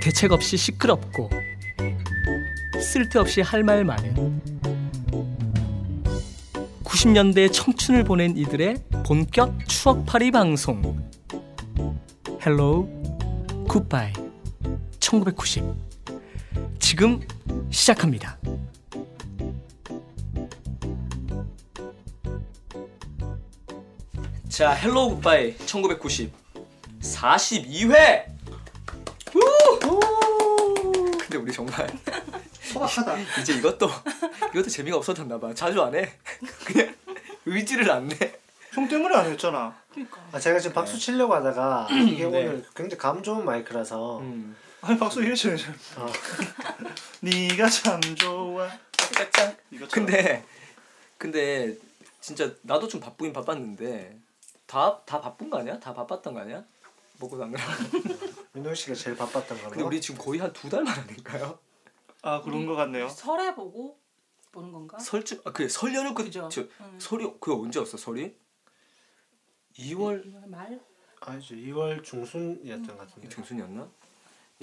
대책 없이 시끄럽고 쓸데없이 할 말 많은 90년대 청춘을 보낸 이들의 본격 추억팔이 방송. Hello Goodbye 1990 지금 시작합니다. 자, Hello Goodbye 1990 42회 근데 우리 정말 소박하다. 이제 이것도 이것도 재미가 없어졌나 봐. 자주 안 해. 그냥 의지를 안 내. 형 때문에 안 했잖아. 그러니까. 아, 제가 지금 박수 치려고 하다가 이게 네. 오늘 굉장히 감 좋은 마이크라서 음. 아니 박수 이래 쳐야죠. 어, 네가 참 좋아. 짠. 이거 근데 근데 진짜 나도 좀 바쁘긴 바빴는데 다 다 바쁜 거 아니야? 다 바빴던 거 아니야? 먹고 사느라. 민호 씨가 제일 바빴던 거로. 근데 우리 지금 거의 한 두 달만 아닐까요? 아 그런 거 같네요. 설에 보고 보는 건가? 설쯤 아 그래 설 연휴 끝. 그죠. 저 응. 설이 그게 언제였어 설이? 2월 이월 말? 아니죠 2월 중순이었던 것 같은데. 중순이었나?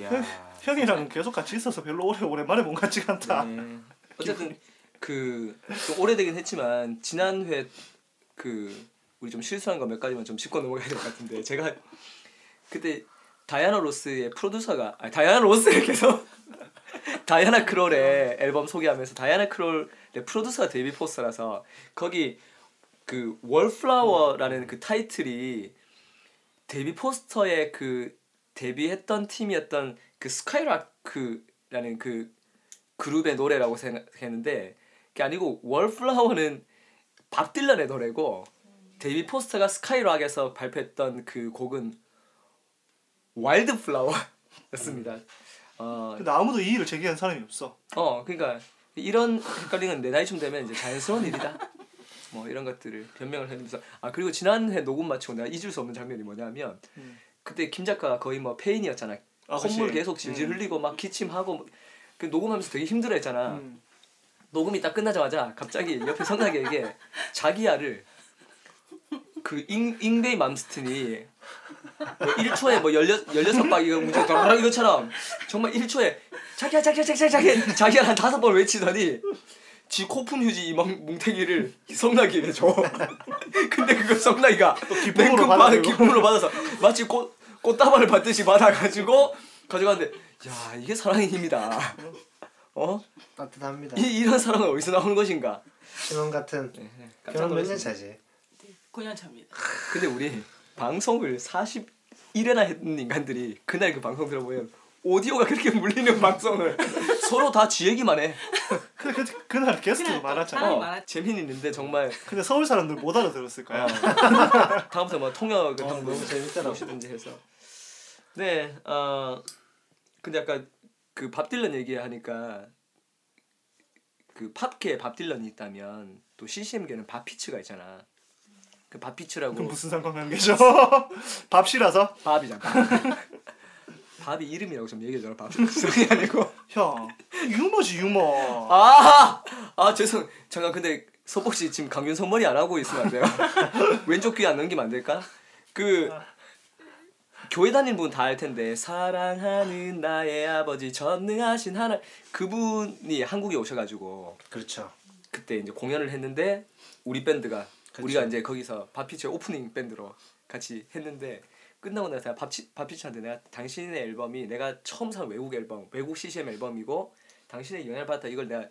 야. 형 이랑 계속 같이 있어서 별로 오래 오랜만에 본것 같지가 않다. 네. 어쨌든 그좀 오래되긴 했지만 지난 회 그 우리 좀 실수한 거 몇 가지만 좀 짚고 넘어가야 될 것 같은데 제가 그때 다이아나 로스의 프로듀서가 아니 다이아나 로스를 계속 다이아나 크롤의 앨범 소개하면서 다이아나 크롤의 프로듀서가 데이비드 포스터라서 거기 그 Wallflower라는 그 타이틀이 데이비드 포스터의 그 데뷔했던 팀이었던 그 스카이라크라는 그 그룹의 노래라고 생각했는데 그게 아니고 Wallflower는 밥 딜런의 노래고 데이비드 포스터가 스카이락에서 발표했던 그 곡은 Wildflower였습니다. 어, 근데 아무도 이의를 제기한 사람이 없어. 어, 그러니까 이런 헷갈리는 내 나이쯤 되면 이제 자연스러운 일이다. 뭐 이런 것들을 변명을 해주면서 아 그리고 지난 회 녹음 마치고 내가 잊을 수 없는 장면이 뭐냐면 음. 그때 김 작가가 거의 뭐 폐인이었잖아. 아, 콧물 그치. 계속 질질 음. 흘리고 막 기침하고 뭐- 그 녹음하면서 되게 힘들어했잖아. 음. 녹음이 딱 끝나자마자 갑자기 옆에 성나게에게 자기야를 그 잉, 잉베이 맘스틴이 뭐 1초에 뭐 16, 16박 이거 따라락 이것처럼 정말 1초에 자기야 자기야 자기야 자기야 자기야 한 다섯 번 외치더니 지 코푼 휴지 이 멍- 뭉탱이를 성나기에게 줘. 근데 그걸 성나기가 또 기쁨으로 받아들고. 기쁨으로 받아서 마치 꽃 꽃다발을 받듯이 받아가지고 가져갔는데 야 이게 사랑의 힘이다. 어? 따뜻합니다. 이, 이런 사랑은 어디서 나오는 것인가? 신혼 같은 네, 깜짝 결혼 몇 년. 차지? 9년 차입니다. 근데 우리 방송을 41회나 했던 인간들이 그날 그 방송 들어보면 오디오가 그렇게 물리는 방송을 서로 다 지 얘기만 해. 근데 그, 그날 게스트가 그날 또 많았잖아. 사람이 어. 재미는 있는데 정말 근데 서울 사람들 못 알아들었을 거야. 어, 다음부터 뭐 통역을 어, 한번 너무 재밌더라고. 오시든지 해서. 네, 어 근데 아까 그 밥 딜런 얘기하니까 그 팝계에 밥 딜런이 있다면 또 CCM계는 밥 피츠가 있잖아. 그 밥피츠라고 그럼 무슨 상관관계죠? 밥시라서? 밥이잖아. 밥. 밥이 이름이라고 좀 얘기해줘라. 밥. 그게 아니고. 형 유머지 유머. 아, 아 죄송. 잠깐 근데 소복 씨 지금 강균 머리 안 하고 있으면 안 돼요? 왼쪽 귀 안 넘기면 안 될까? 그 교회 다니는 분 다 알 텐데 사랑하는 나의 아버지 전능하신 하나 그분이 한국에 오셔가지고 그렇죠. 그때 이제 공연을 했는데 우리 밴드가 그쵸. 우리가 이제 거기서 밥피치의 오프닝 밴드로 같이 했는데 끝나고 나서 내가 밥치, 밥피치한테 내가 당신의 앨범이 내가 처음 산 외국 앨범 외국 CCM 앨범이고 당신의 영향을 받았다 이걸 내가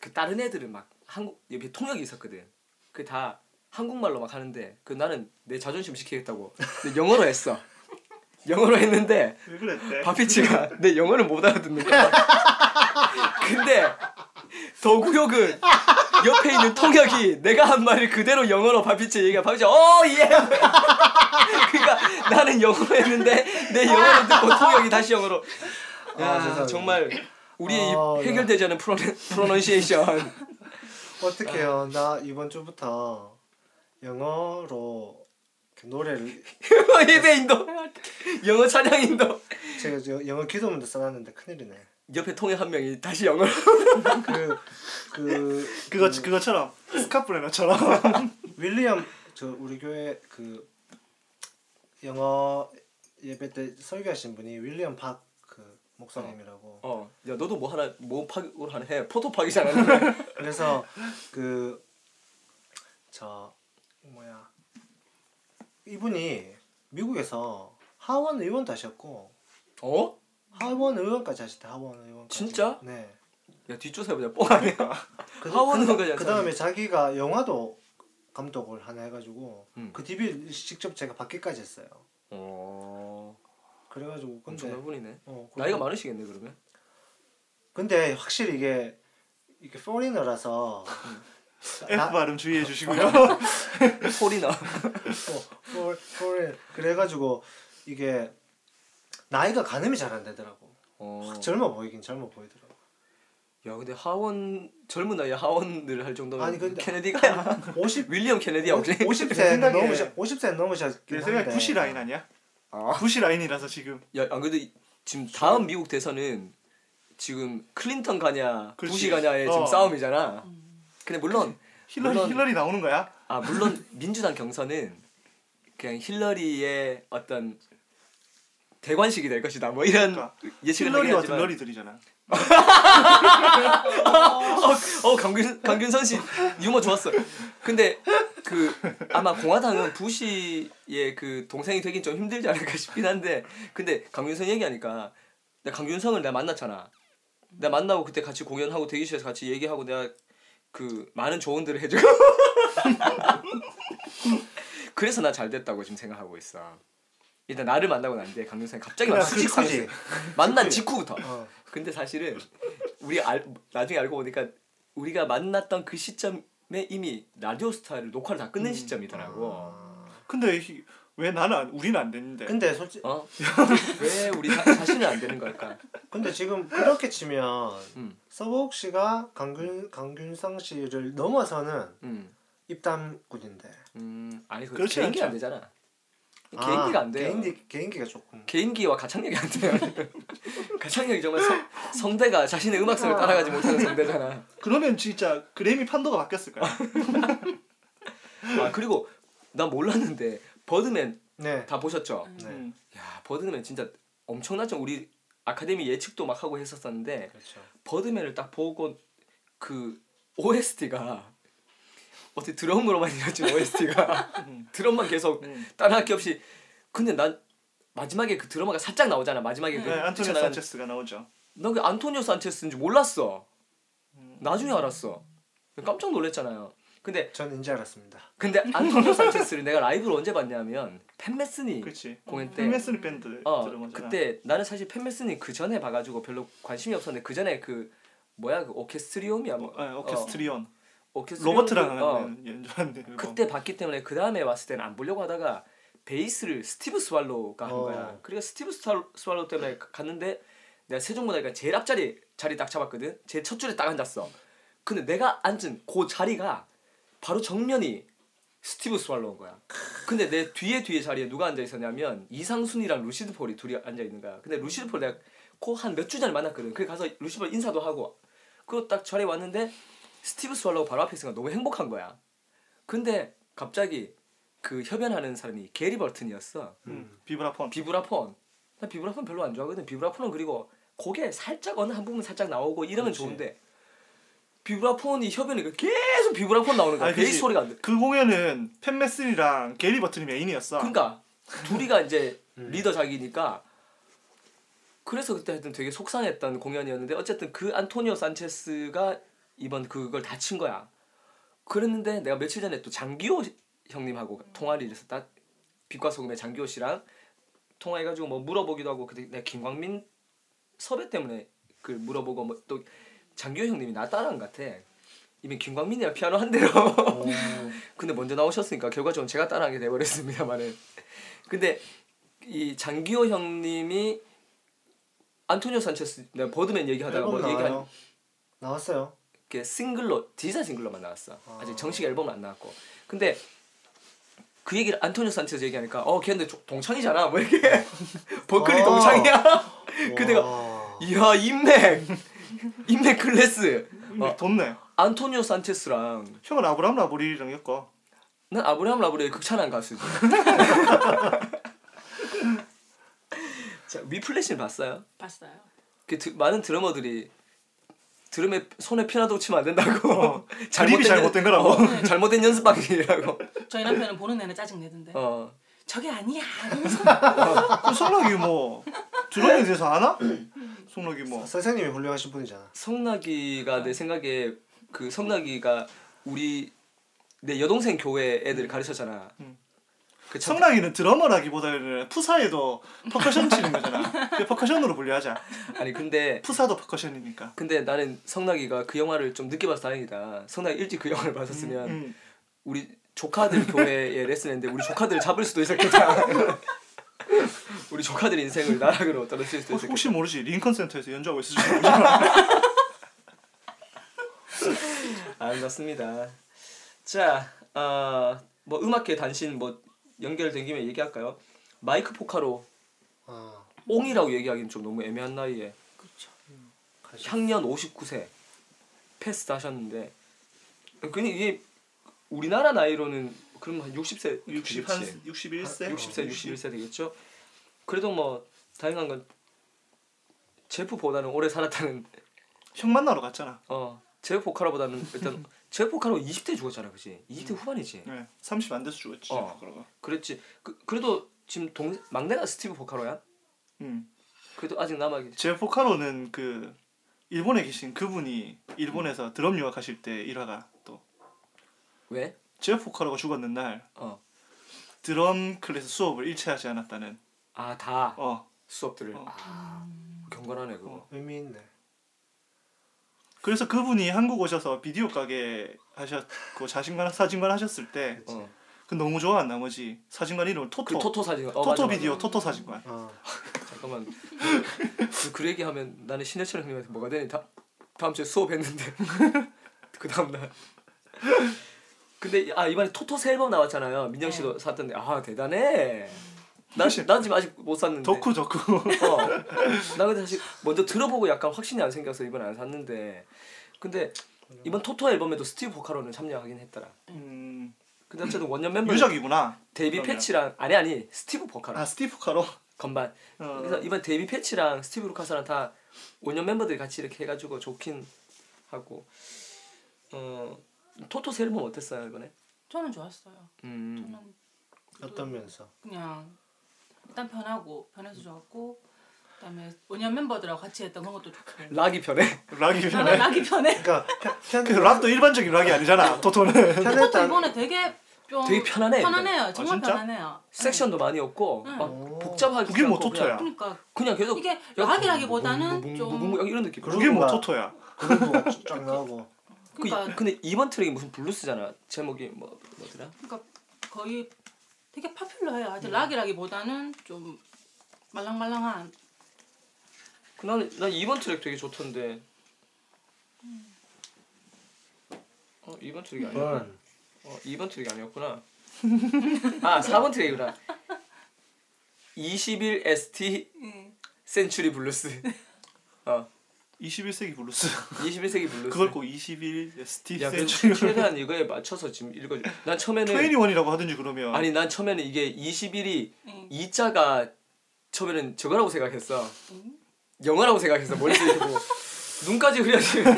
그 다른 애들은 막 한국 옆에 통역이 있었거든 그 다 한국말로 막 하는데 그 나는 내 자존심 지키겠다고 영어로 했어 영어로 했는데 왜 그랬대? 바피치가 내 영어를 못 알아듣는 거야. 근데 더 구역은 옆에 있는 통역이 내가 한 말을 그대로 영어로 바피치 얘기가 바피치 어 예. 그러니까 나는 영어로 했는데 내 영어를 듣고 통역이 다시 영어로. 아, 야 죄송합니다. 정말 우리의 이 아, 네. 해결되지 않은 프로 프로넌시에이션. 어떡해요. 나 이번 주부터 영어로 그 노래를 예배 인도 영어 찬양 인도. 제가 저 영어 기도문도 써놨는데 큰일이네. 옆에 통에 한 명이 다시 영어로 그, 그 그거 그거처럼 스카프레너처럼 윌리엄 저 우리 교회 그 영어 예배 때 설교하신 분이 윌리엄 박 그 목사님이라고. 어, 야 너도 뭐 하나 뭐 파기로 하나 해. 포토 파기잖아. 그래서 그 저 뭐야 이분이 미국에서 하원 의원도 하셨고 어? 하원 의원까지 하셨대 하원 의원까지. 진짜? 네. 야 뒷조사 해보자. 뻥 아니야. 그, 하원 그, 의원까지 그 다음에 자기가 영화도 감독을 하나 해가지고 음. 그 DB 직접 제가 받기까지 했어요. 어. 그래가지고 근데 엄청난 분이네. 어, 나이가 그리고- 많으시겠네 그러면. 근데 확실히 이게 이게 포리너라서 F 발음 주의해 주시고요. 소리나. 어, 포리 그래가지고 이게 나이가 가늠이 잘 안 되더라고. 어. 젊어 보이긴 젊어 보이더라고. 야 근데 하원 젊은 나이에 하원을 할 정도면 아니, 근데- 케네디가야. 50 윌리엄 케네디야 혹시? 50세 생각에- 넘으셨 50세 넘으셨긴 내 생각에 한데. 부시 라인 아니야? 아. 부시 라인이라서 지금 야안 그래도 이- 지금 다음 미국 대선은 지금 클린턴 가냐 그렇지. 부시 가냐의 지금 어. 싸움이잖아. 근데 물론 힐러리 물론- 힐러리 나오는 거야? 아 물론 민주당 경선은 그냥 힐러리의 어떤 대관식이 될 것이다. 뭐 이런 그러니까 예측을 하긴 힐러리와 하지만 들러리들이잖아. 어 강균 강균선 씨 유머 좋았어. 근데 그 아마 공화당은 부시의 그 동생이 되긴 좀 힘들지 않을까 싶긴 한데 근데 강균선 얘기하니까 내가 강균성을 내가 만났잖아. 내가 만나고 그때 같이 공연하고 대기실에서 같이 얘기하고 내가 그 많은 조언들을 해주고 그래서 나 잘 됐다고 지금 생각하고 있어. 일단 나를 만나고 난 뒤에 강균성이 갑자기 막 수직. 상승. 만난 직후부터. 어. 근데 사실은 우리 알, 나중에 알고 보니까 우리가 만났던 그 시점에 이미 라디오 스타를 녹화를 다 끝낸 시점이더라고. 아. 근데 이- 왜 나는 안- 우리는 안 됐는데? 근데 솔직 어? 왜 우리 자, 자신은 안 되는 걸까? 근데 지금 그렇게 치면 음. 서복 씨가 강균 강균성 씨를 넘어서는 음. 입담꾼인데. 음. 아니 그 그렇지 개인기 안. 되잖아. 아, 개인기가 안 돼요. 개인기 개인기가 조금. 개인기와 가창력이 안 돼요. 가창력이 정말 성, 성대가 자신의 음악성을 따라가지 못하는 성대잖아. 그러면 진짜 그래미 판도가 바뀌었을 거야. 아 그리고 난 몰랐는데 버드맨 네. 다 보셨죠? 네. 음. 야 버드맨 진짜 엄청나죠. 우리 아카데미 예측도 막 하고 했었었는데 그렇죠. 버드맨을 딱 보고 그 OST가 어떻게 드럼으로만 이어진 OST가 음. 드럼만 계속 음. 따라할 게 없이 근데 난 마지막에 그 드러머가 살짝 나오잖아 마지막에 그 네, 안토니오 산체스가 나오죠. 난 그 안토니오 산체스인지 몰랐어 음. 나중에 알았어 깜짝 놀랐잖아요 근데 전 인지 알았습니다. 근데 안토니오 산체스를 내가 라이브로 언제 봤냐면 팬메스니 그렇지. 공연 때 팬메스니 밴드 어, 드러머잖아. 그때 나는 사실 팬메스니 그 전에 봐가지고 별로 관심이 없었는데 그 전에 그 뭐야 그 Orchestrium이야 뭐 어, 네, Orchestrion Orchestrium 로버트랑 그- 어, 하는 연주하는데. 그때 봤기 때문에 그 다음에 왔을 때는 안 보려고 하다가 베이스를 스티브 스왈로우가 한 어. 거야. 그러니까 스티브 스왈- 스왈로우 때문에 가- 갔는데 내가 세종문화회관 제일 앞자리 자리 딱 잡았거든. 제일 첫 줄에 딱 앉았어. 근데 내가 앉은 그 자리가 바로 정면이 스티브 스왈로우인 거야. 근데 내 뒤에 뒤에 자리에 누가 앉아 있었냐면 이상순이랑 루시드 폴이 둘이 앉아 있는 거야. 근데 루시드 폴 내가 그 한 몇 주 전에 만났거든. 그래 가서 루시드 폴 인사도 하고 그리고 딱 자리에 왔는데 스티브 스왈로우 바로 앞에 있으니까 너무 행복한 거야. 근데 갑자기 그 협연하는 사람이 게리 버튼이었어. 음, 비브라폰. 비브라폰. 나 비브라폰 별로 안 좋아하거든. 비브라폰은 그리고 고개 살짝 어느 한 부분 살짝 나오고 이러면 그렇지. 좋은데 비브라폰이 협연이 계속 비브라폰 나오는 거야. 아니, 베이스 그치. 소리가 안 돼. 그 공연은 팻 메시니랑 게리 버튼이 메인이었어. 그러니까 둘이가 이제 음. 리더 자기니까 그래서 그때 하여튼 되게 속상했던 공연이었는데 어쨌든 그 안토니오 산체스가 이번 그걸 다친 거야. 그랬는데 내가 며칠 전에 또 장기호 형님하고 통화를 있었다. 빛과 소금의 장기호 씨랑 통화해가지고 뭐 물어보기도 하고 그때 내가 김광민 섭외 때문에 그 물어보고 뭐 또 장기호 형님이 나 따라한 것 같아. 이미 김광민이랑 피아노 한 대로 오. 근데 먼저 나오셨으니까 결과적으로 제가 따라한 게 돼버렸습니다만은 근데 이 장기호 형님이 안토니오 산체스 내가 버드맨 얘기하다가 뭐 얘기한. 나왔어요. 게 싱글로 디지털 싱글로만 나왔어 아. 아직 정식 앨범은 안 나왔고 근데 그 얘기를 안토니오 산체스 얘기하니까 어 걔네 조- 동창이잖아 뭐 이렇게 버클리 아. 동창이야 그 내가 와. 이야 인맥 인맥 클래스 어. 어. 덥네. 안토니오 산체스랑 형은 아브라함 라보리랑 엮어. 난 아브라함 라브레의 극찬한 가수지. 자 위플래시는 봤어요? 봤어요. 그 드- 많은 드러머들이 드럼에 손에 피나도 치면 안 된다고. 어. 그립이 잘못된 거라고. 어, 잘못된 연습 방식이라고. 저희 남편은 보는 내내 짜증 내던데. 어. 저게 아니야. 이러면서 그 성락이 뭐 드럼에 대해서 아나? 성락이 뭐 선생님이 훌륭하신 분이잖아. 성락이가 내 생각에 그 성락이가 우리 내 여동생 교회 애들 가르쳤잖아. 음. 그 참- 성락이는 드러머라기보다는 푸사에도 퍼커션 치는 거잖아. 그 퍼커션으로 분류하자. 아니 근데 푸사도 퍼커션이니까. 근데 나는 성락이가 그 영화를 좀 늦게 봐서 다행이다. 성락이 일찍 그 영화를 봤었으면 음. 우리 조카들 교회에 레슨했는데 우리 조카들을 잡을 수도 있었겠다. 우리 조카들 인생을 나락으로 떨어뜨릴 수도 혹- 있었겠다. 혹시 모르지 링컨 센터에서 연주하고 있을 줄 모르잖아. 아름답습니다. 자, 어, 뭐 음악계 단신 뭐 연결된 김에 얘기할까요? 마이크 포카로 어. 옹이라고 얘기하기는 좀 너무 애매한 나이에 그렇죠. 향년 59세 passed 하셨는데 그니 이게 우리나라 나이로는 그럼 한 60세 60 한 61세. 60세 61세 되겠죠. 그래도 뭐 다행한 건 제프보다는 오래 살았다는 형 만나러 갔잖아. 어 제프 포카라보다는 일단 제프 포카로 20대 죽었잖아, 그지? 20대 후반이지. 네. 30 안 돼서 죽었지. 어. 그러고. 그랬지. 그 그래도 지금 동 막내가 스티브 포카로야. 음. 그래도 아직 남아. 제 포카로는 그 일본에 계신 그분이 일본에서 드럼 유학하실 때 일화가 또 왜? 제프 포카로가 죽었는 날 어. 드럼 클래스 수업을 일체하지 않았다는 아 다 어 수업들을. 어. 아 경건하네 그거. 의미 있네. 그래서 그분이 한국 오셔서 비디오 가게 하셨고 자신관 사진관 하셨을 때 어. 그 너무 좋아한 나머지 사진관 이름을 토토 그 토토 사진. 어, 토토 맞아, 비디오 맞아. 토토 사진관 어. 잠깐만. 그, 그 얘기하면 나는 신해철 형님한테 뭐가 되니 다 다음 주에 수업했는데 그 다음 날. 근데 아 이번에 토토 새 앨범 나왔잖아요. 민정 씨도 샀던데 아 대단해. 난, 난 지금 아직 못 샀는데. 덕후 덕후 어. 나 근데 사실 먼저 들어보고 약간 확신이 안 생겨서 이번 안 샀는데. 근데 이번 토토 앨범에도 스티브 포카로는 참여하긴 했더라. 음, 근데 어쨌든 원년 멤버 유적이구나 그러면. 패치랑 아니 아니 스티브 포카로 아 스티브 포카로 건반. 어. 그래서 이번 데이빗 페이치랑 스티브 루카서랑 다 원년 멤버들이 같이 이렇게 해가지고 좋긴 하고. 어 토토 새 앨범 어땠어요 이번에? 저는 좋았어요. 음. 저는 어떤 면에서? 그냥 일단 편하고 편해서 좋았고 그다음에 원년 멤버들하고 같이 했던 그런 것도 좋고. 락이 편해. 락이 나는 편해 락이 편해. 그러니까 편, 그 편, 락도 일반적인 락이 아니잖아 토토는 그것도 편했다. 이번에 되게 좀 되게 편하네, 편하네요. 정말 진짜? 편하네요. 섹션도 많이 없고 응. 막 오. 복잡하게 그게 뭐 토토야 그러니까 그냥 계속 이게 락이라기보다는 무궁, 좀 무궁, 무궁 이런 느낌. 그게 뭐 토토야 그룹도 쫙 나오고. 그, 그러니까 근데 이번 트랙이 무슨 블루스잖아. 제목이 뭐 뭐더라? 그러니까 거의 되게 파퓰러해요. 하여튼 락이라기보다는 좀 말랑말랑한 그 나는 난 이번 트랙 되게 좋던데. 어 이번 트랙이 아니야. 번. 어 이번 트랙이 아니었구나. 아 4번 트랙이구나. 21st Century Blues. 어 21세기 블루스 21세기 블루스. 그걸 꼭 21st Century 최대한 이거에 맞춰서 지금 읽어. 난 처음에는 21이라고 하든지 그러면 아니 난 처음에는 이게 21이 응. 이자가 처음에는 저거라고 생각했어. 영어라고 생각했어. 머릿속에 보고 눈까지 흐려지는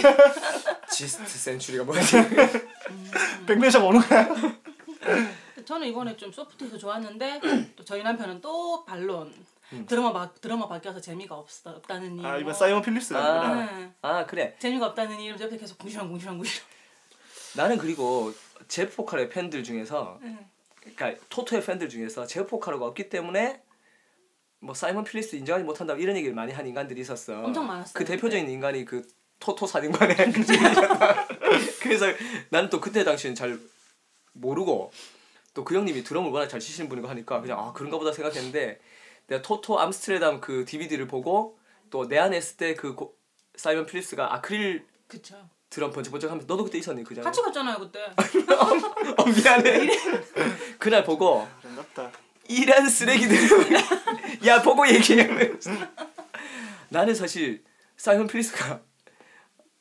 지스트 센츄리가 뭐지? 백내장 오는 거야 저는 이번에 좀 소프트해서 좋았는데 또 저희 남편은 또 반론 음. 드라마 바, 드라마 바뀌어서 재미가 없, 없다는 이유 아 이번 사이먼 필립스가 아. 아 그래. 재미가 없다는 이유로 옆에 계속 궁시렁 궁시렁 궁시렁 나는 그리고 제프 포카의 팬들 중에서 응. 그러니까 토토의 팬들 중에서 제프 포카로가 없기 때문에 뭐 사이먼 필립스 인정하지 못한다 이런 얘기를 많이 한 인간들이 있었어. 엄청 많았어요. 그 대표적인 인간이 그 토토 사진관의. 그래서 나는 또 그때 당시엔 잘 모르고 또 그 형님이 드럼을 워낙 잘 치시는 분이고 하니까 그냥 아 그런가 보다 생각했는데 내가 토토 암스테르담 그 DVD를 보고 또 내 안에 있을 때 그 사이먼 필립스가 아크릴 그쵸. 드럼 번쩍번쩍 하면서 너도 그때 있었니 그 장면? 같이 갔잖아요 그때. 어 미안해. 그날 보고 반갑다. 이란 쓰레기들. 야 보고 얘기해 나는 사실 사이먼 필립스가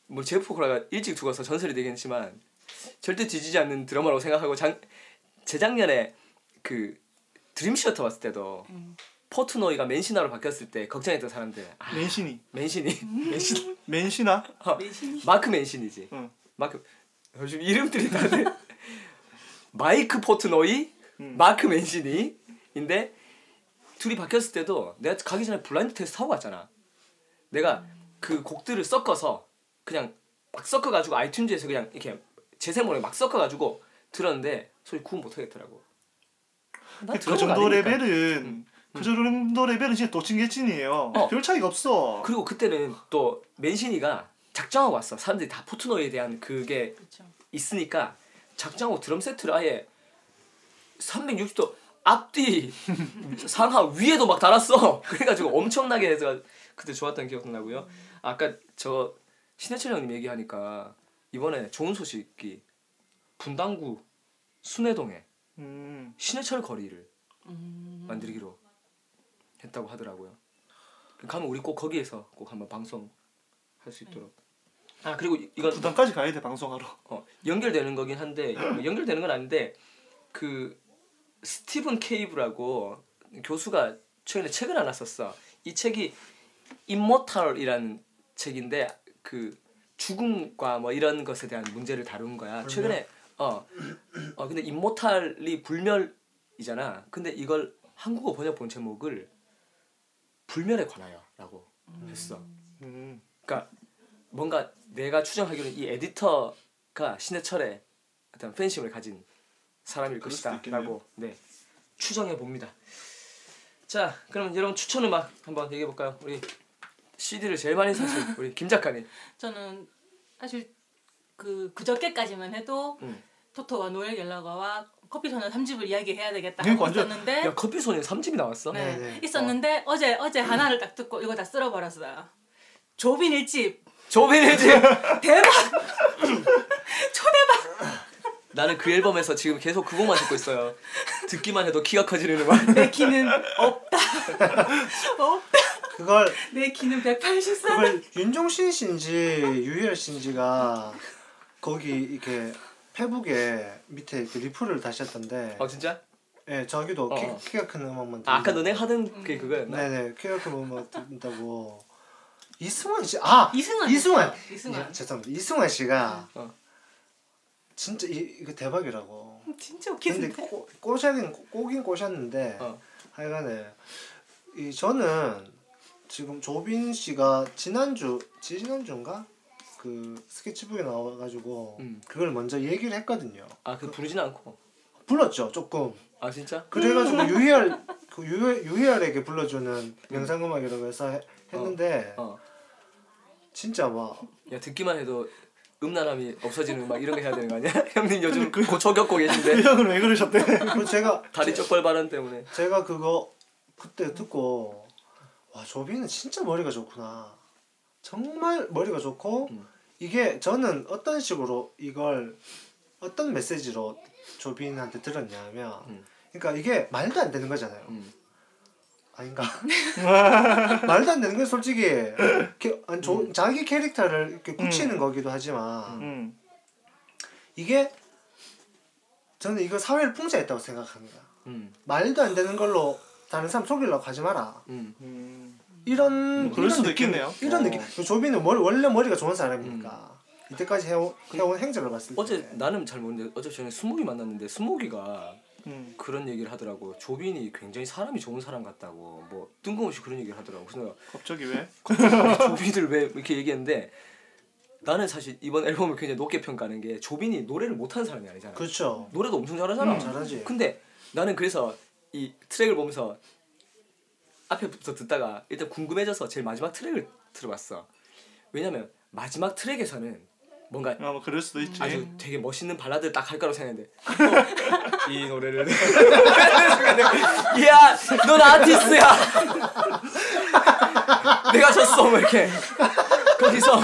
뭐 제프 포카로가 일찍 죽어서 전설이 되긴 했지만 절대 뒤지지 않는 드러머라고 생각하고 장, 재작년에 그 드림 시어터 봤을 때도 음. 포트노이가 맨시나로 바뀌었을 때 걱정했던 사람들. 아, 맨신이. 맨신이. 맨신. 맨시나? 어, 마크 맨신이지. 응. 마크 요즘 이름들이 다들 마이크 포트노이 음. 마크 맨신이인데 둘이 바뀌었을 때도 내가 가기 전에 블라인드 테스트 하고 갔잖아. 내가 그 곡들을 섞어서 그냥 막 섞어가지고 아이튠즈에서 그냥 이렇게 재생모에 막 섞어가지고 들었는데 소리 구분 못하겠더라고. 난 그 정도 아니니까. 레벨은 그 정도 레벨은 진짜 도찐개찐이에요. 어. 별 차이가 없어. 그리고 그때는 또 맨신이가 작정하고 왔어 사람들이 다 포트노이에 대한 그게 그렇죠. 있으니까 작정하고 드럼 세트를 아예 360도 앞뒤 상하 위에도 막 달았어 그래가지고 엄청나게 해서 그때 좋았던 기억도 나고요 아까 저 신해철 형님 얘기하니까 이번에 좋은 소식이 분당구 순회동에 음. 신해철 거리를 음. 만들기로 했다고 하더라고요. 가면 우리 꼭 거기에서 꼭 한번 방송 할 수 있도록. 아 그리고 이- 이건 부산까지 가야 돼 방송하러. 어, 연결되는 거긴 한데 연결되는 건 아닌데 그 스티븐 케이브라고 교수가 최근에 책을 하나 썼어. 이 책이 임모탈이라는 책인데 그 죽음과 뭐 이런 것에 대한 문제를 다룬 거야. 최근에 어, 어 근데 임모탈이 불멸이잖아. 근데 이걸 한국어 번역 본 제목을 불멸에 관하여라고 했어. 음. 그러니까 뭔가 내가 추정하기로는 이 에디터가 신해철의 어떤 팬심을 가진 사람일 것이다라고 네 추정해 봅니다. 자, 그러면 여러분 추천 음악 한번 얘기해 볼까요? 우리 CD를 제일 많이 사신 우리 김 작가님. 저는 사실 그 그저께까지만 해도 음. 토토와 노엘 갤러거와 커피 소년 3집을 이야기해야 되겠다 그러니까 완전- 있었는데 야 커피 소년 3집이 나왔어? 네, 네. 있었는데 어 제 어제 하나를 딱 듣고 이거 다 쓸어버렸어요. 조빈 일집 조빈일지. 대박 나는 그 앨범에서 지금 계속 그 곡만 듣고 있어요. 듣기만 해도 키가 커지는 음악. 내 키는 없다 없다 그걸 내 키는 184. 그걸 윤종신 씨인지 유희열 씨인지가 거기 이렇게 페북에 밑에 이렇게 리플을 다셨던데 어 진짜? 예 저기도 어. 키, 키가 큰 음악만 아, 아까. 너네 하던 그 그거였나? 네네 키가 큰 음악 듣는다고 이승환 씨 아 이승환 이승환 이승환 예, 죄송합니다 이승환 씨가 어. 진짜 이, 이거 대박이라고 진짜 근데 웃기는데 꼬, 꼬샤긴 꼬긴 꼬셨는데 어. 하여간에 이 저는 지금 조빈 씨가 지난주 지난주인가 그 스케치북에 나와가지고 음. 그걸 먼저 얘기를 했거든요. 아, 그 부르진 않고. 불렀죠 조금. 아 진짜? 그래가지고 유희열 그 유희, 유희열에게 불러주는 영상음악이라고 해서 해- 했는데 어. 진짜 막 야 듣기만 해도 음란함이 없어지는 막 이런 거 해야 되는 거 아니야? 형님 요즘 고초 겪고 계신데 그 형은 왜 그러셨대? 그리고 제가 다리 쪽벌 발언 때문에. 제가 그거 그때 듣고 와 조빈은 진짜 머리가 좋구나. 정말 머리가 좋고 음. 이게 저는 어떤 식으로 이걸 어떤 메시지로 조빈한테 들었냐면 음. 그러니까 이게 말도 안 되는 거잖아요. 음. 아닌가? 말도 안 되는 건 솔직히 이렇게 아니, 조- 자기 캐릭터를 이렇게 굳히는 거기도 하지만 음. 이게 저는 이거 사회를 풍자했다고 생각합니다. 음. 말도 안 되는 걸로 다른 사람 속이려고 하지 마라. 음. 음. 이런 뭐 그럴 이런 수도 느낌, 있겠네요. 이런 어. 느낌. 조빈은 머리, 원래 머리가 좋은 사람이니까 이때까지 해온, 해온 행적을 봤을 때 어제 나는 잘 모르는데 어제 전에 수목이 만났는데 수목이가 음. 그런 얘기를 하더라고. 조빈이 굉장히 사람이 좋은 사람 같다고. 뭐 뜬금없이 그런 얘기를 하더라고. 그래서 갑자기 왜? 내가 조빈을 왜 이렇게 얘기했는데 나는 사실 이번 앨범을 굉장히 높게 평가하는 게 조빈이 노래를 못하는 사람이 아니잖아. 그렇죠. 노래도 엄청 잘하잖아. 음, 잘하지. 근데 나는 그래서 이 트랙을 보면서 앞에부터 듣다가 일단 궁금해져서 제일 마지막 트랙을 들어봤어. 왜냐면 마지막 트랙에서는 뭔가 아, 뭐 그럴 수도 있지. 아주 되게 멋있는 발라드를 딱할 거라고 생각했는데. 또이 노래를. 이야 넌 아티스트야. 내가 졌어 뭐 이렇게. 거기서.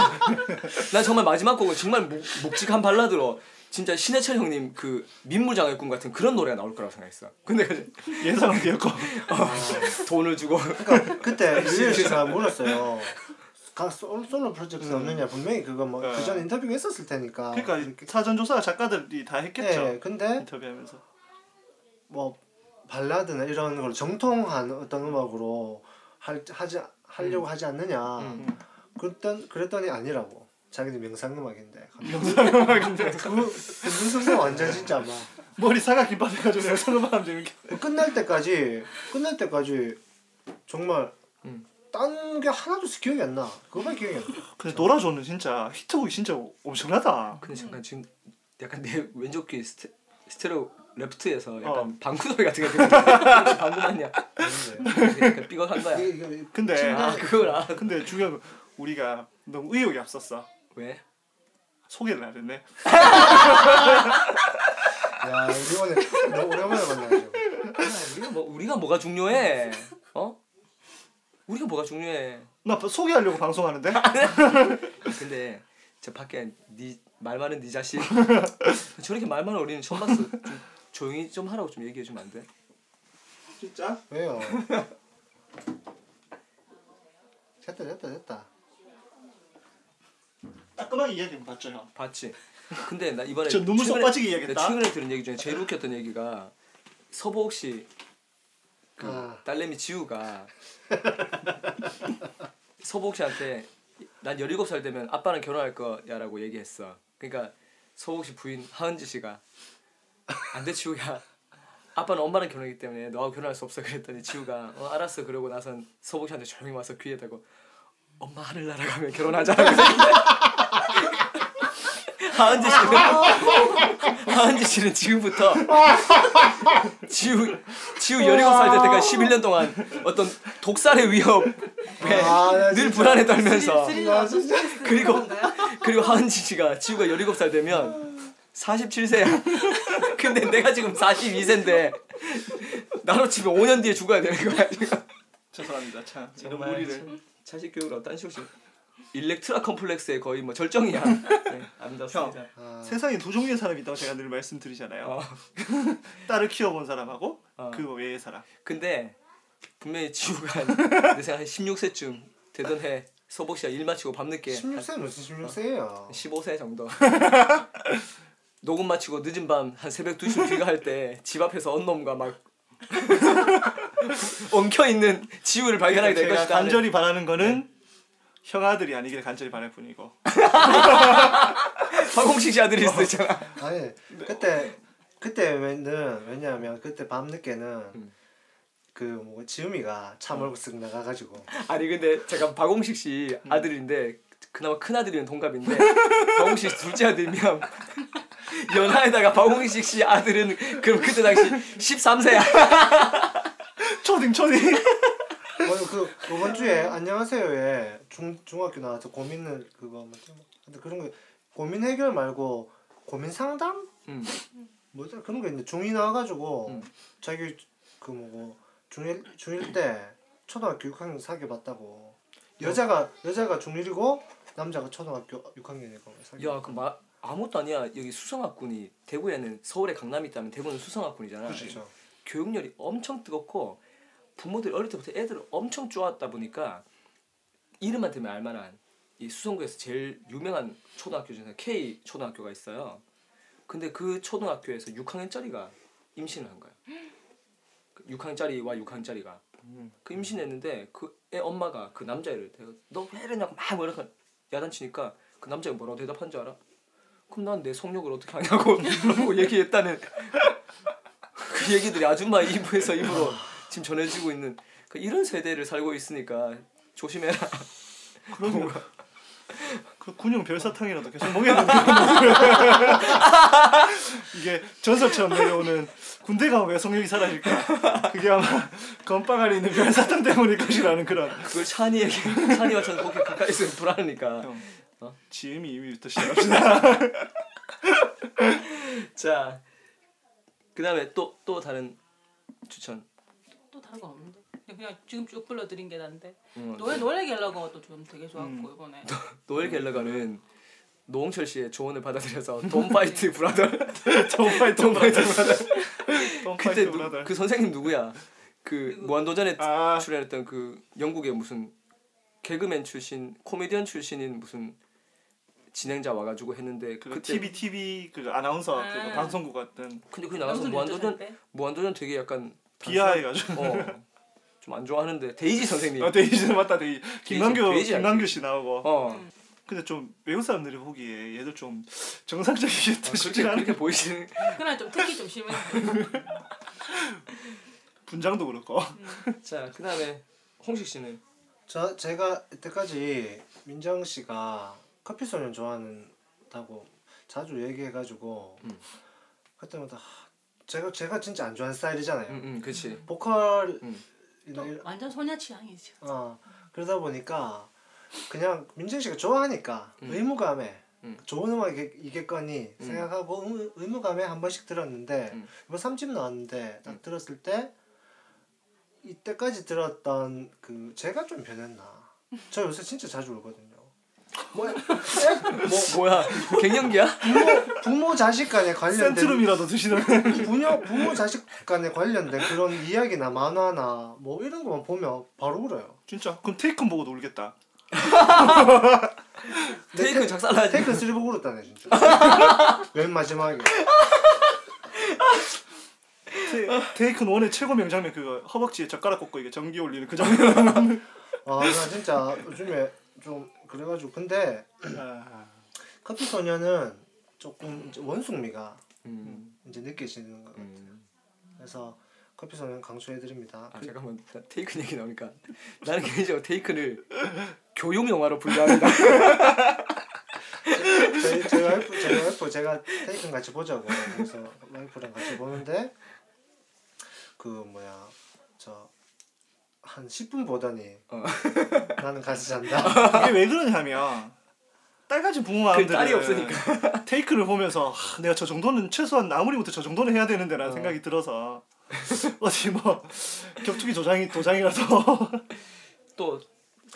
난 정말 마지막 곡은 정말 묵, 묵직한 발라드로 진짜 신해철 형님 그 민물장의 꿈 같은 그런 노래가 나올 거라고 생각했어 근데 그 예상은 되었고. 돈을 주고 그때 유일 씨가 물었어요. 각 솔- 솔로 프로젝트 음. 없느냐 분명히 그거 뭐 네. 그전 인터뷰가 있었을 테니까. 그러니까 이렇게- 사전 조사 작가들이 다 했겠죠. 예, 근데 인터뷰하면서. 뭐 발라드나 이런 걸 정통한 어떤 음악으로 할 하지 하려고 하지 않느냐. 음. 그랬던 그랬더니 아니라고. 자기들 명상 음악인데. 영상음악인데 그 무슨 완전 진짜 막 머리 사각김밥 해가지고 영상음악 하면 재밌게. 끝날 때까지 끝날 때까지 정말 음. 딴게 하나도 기억이 안 나. 그거만 기억이 안 나. 근데 노라조는 진짜 히트곡이 진짜 엄청나다. 근데 잠깐 지금 약간 내 왼쪽 귀 스테, 스테레오 레프트에서 약간 어. 방구 소리 같은 게 들리는데 방구 맞냐? 약간 삐걱한 거야. 근데 아 그걸 알아. 근데 중요한 건 우리가 너무 의욕이 앞섰어. 왜? 소개를 안 했네. 야 오늘 너무 오랜만에 만나가지고. 아, 우리가 뭐 우리가 뭐가 중요해? 어? 우리가 뭐가 중요해? 나 소개하려고 방송하는데. 근데 저 밖에 네말 많은 네 자식 저렇게 말 많은 어린이 처음 봤어. 좀 조용히 좀 하라고 좀 얘기해 주면 안 돼? 진짜? 왜요? 됐다 됐다 됐다. 따끔하게 이야기는 봤죠 형. 봤지. 근데 나 이번에 저 눈물 쏙 최근에- 빠지게 이야기했다. 최근에 들은 얘기 중에 제일 웃겼던 얘기가 서보옥 씨 그 아. 딸내미 지우가 서보옥 씨한테 난 17살 되면 아빠는 결혼할 거야라고 얘기했어. 그러니까 서보옥 씨 부인 하은지 씨가 안 돼 지우야. 아빠는 엄마랑 결혼했기 때문에 너하고 결혼할 수 없어 그랬더니 지우가 어 알았어 그러고 나선 서보옥 씨한테 조용히 와서 귀에 대고 엄마 하늘 날아가면 결혼하자라고 하은지 씨는 하은지 씨는 지금부터 지우 지우 17살 될 때까지 11년 동안 어떤 독살의 위협에 아, 나늘 진짜. 불안에 떨면서 아. 그리고 그리고 하은지 씨가 지우가 17살 되면 47세야. 근데 내가 지금 42세인데 나로 치면 5년 뒤에 죽어야 되는 거야 지금. 죄송합니다. 참. 제가 정말 무리를. 참 자식 교육을 어떤 식으로 일렉트라 컴플렉스의 거의 뭐 절정이야. 네, 아름답습니다. 아, 세상에 두 종류의 사람이 있다고 제가 늘 말씀드리잖아요. 어. 딸을 키워본 사람하고 어. 그 외의 사람. 근데 분명히 지우가 내 생각 한 16세쯤 되던 해 서복 씨가 일 마치고 밤늦게 16세 무슨 16세예요? 15세 정도 녹음 마치고 늦은 밤 한 새벽 2시 귀가할 때 집 앞에서 언놈과 막 엉켜 있는 지우를 발견하게 될 것이다. 간절히 바라는 거는 형아들이 아니길 간절히 바랄 뿐이고. 화공식 씨 아들일 수도 있잖아. 아니 그때 그때는 왜냐하면 그때 밤 늦게는 음. 그뭐 지음이가 차 몰고 쓱 나가가지고 아니 근데 제가 박홍식 씨 아들인데 그나마 큰 아들이면 동갑인데 박홍식 씨 둘째 아들이면 연하에다가 박홍식 씨 아들은 그럼 그때 당시 13세야. 초딩 초딩. 어, 그 이번 주에 안녕하세요에 중 중학교 나와서 고민을 그거 뭐지 근데 그런 거 고민 해결 말고 고민 상담 음. 뭐지 그런 게 있는데 중이 나와가지고 음. 자기 그 뭐고 중일 중일 때 초등학교 6학년 사귀어 봤다고 여자가 여자가 중일이고 남자가 초등학교 6학년이고 사귀어 야, 그 마, 아무것도 아니야. 여기 수성학군이 대구에는 서울에 강남이 있다면 대구는 수성학군이잖아. 그렇죠. 교육열이 엄청 뜨겁고 부모들이 어릴 때부터 애들을 엄청 쪼았다 보니까 이름만 들면 알만한 이 수성구에서 제일 유명한 초등학교 중에 K 초등학교가 있어요. 근데 그 초등학교에서 6학년짜리가 임신을 한 거야. 6학년짜리와 6학년짜리가 그 임신했는데 그 애 엄마가 그 남자애를 대고 너왜 이러냐고 막 이렇게 야단치니까 그 남자가 뭐라고 대답한 줄 알아? 그럼 난내 속력을 어떻게 하냐고 얘기했다는 그 얘기들이 아줌마 입에서 입으로 지금 전해지고 있는 그 이런 세대를 살고 있으니까 조심해라. 그러면 그 군용 별사탕이라도 계속 먹여야 되는 이게 전설처럼 내려오는 군대 가면 왜 성욕이 사라질까? 그게 아마 건빵 안에 있는 별사탕 때문일 것이라는 그런 그걸 찬이에게 찬이와 저는 그렇게 가까이 있으면 불안하니까. 형 어? 지음이 이미부터 시작합시다. 자, 그다음에 또 또 다른 추천. 또 다른 건 없는데 그냥, 그냥 지금 쭉 불러드린 게 난데 음, 노엘 노엘 갤러거 또 좀 되게 좋았고 음. 이번에 노엘 갤러거는 노홍철 씨의 조언을 받아들여서 don't fight brother don't fight don't fight brother. 그때 누. 그 선생님 누구야? 그 무한도전에 아 출연했던 그 영국의 무슨 개그맨 출신 코미디언 출신인 무슨 진행자 와가지고 했는데 그 그때 TV TV 그 아나운서 아. 그 방송국 같은 근데 그 나가서 무한도전? 무한도전 되게 약간 비하해가지고. 어 좀 안 좋아하는데 데이지 선생님. 어, 데이지 맞다 데이 김남규 데이지 알지? 김남규 씨 나오고. 어. 근데 좀 외국 사람들이 보기에 얘들 좀 정상적이겠다 아, 싶지 그렇게 않은 그렇게 보이시는 그날 좀 특기 좀 심해. 분장도 그렇고. 자 그다음에 홍식 씨는? 저 제가 이때까지 민정 씨가 커피 소년 좋아한다고 자주 얘기해가지고 음. 그때마다 하, 제가 제가 진짜 안 좋아하는 스타일이잖아요. 응응 음, 그렇지 보컬 음. 이나 또 완전 소녀 취향이죠. 어 그러다 보니까 그냥 민정 씨가 좋아하니까 음. 의무감에 음. 좋은 음악이겠거니 음. 생각하고 의, 의무감에 한 번씩 들었는데 음. 이번 3집 나왔는데 딱 음. 들었을 때 이때까지 들었던 그 제가 좀 변했나 저 요새 진짜 자주 울거든요 뭐, 뭐 뭐야? 갱년기야? 부모, 부모 자식 간에 관련된 센트룸이라도 드시는. 부모, 부모 자식 간에 관련된 그런 이야기나 만화나 뭐 이런 거만 보면 바로 울어요. 진짜? 그럼 테이큰 보고도 울겠다. 테이크 작살나지. 테이크 3 보고 울었다네 진짜. 맨 마지막에. 테, 테이큰 원의 최고 명장면 그거 허벅지에 젓가락 꽂고 이게 전기 올리는 그 장면. 아나 진짜 요즘에 좀 그래가지고 근데 아, 커피 소녀는 조금 이제 원숙미가 음, 이제 느껴지는 것 같아요. 음. 그래서 커피 소년 강추해드립니다. 아 그- 잠깐만 나 테이큰 얘기 나오니까. 나는 개인적으로 테이큰을 교육 영화로 분류합니다 저희 저희 와이프 저희 와이프 제가 테이큰 같이 보자고. 그래서 와이프랑 같이 보는데 그 뭐야 저 한 10분 보더니 어. 나는 가서 잔다. 이게 왜 그러냐면 딸같이 부모 그 딸이 없으니까. 테이크를 보면서 하, 내가 저 정도는 최소한 아무리부터 저 정도는 해야 되는데라는 어. 생각이 들어서 어디 뭐 격투기 도장이 도장이라도 또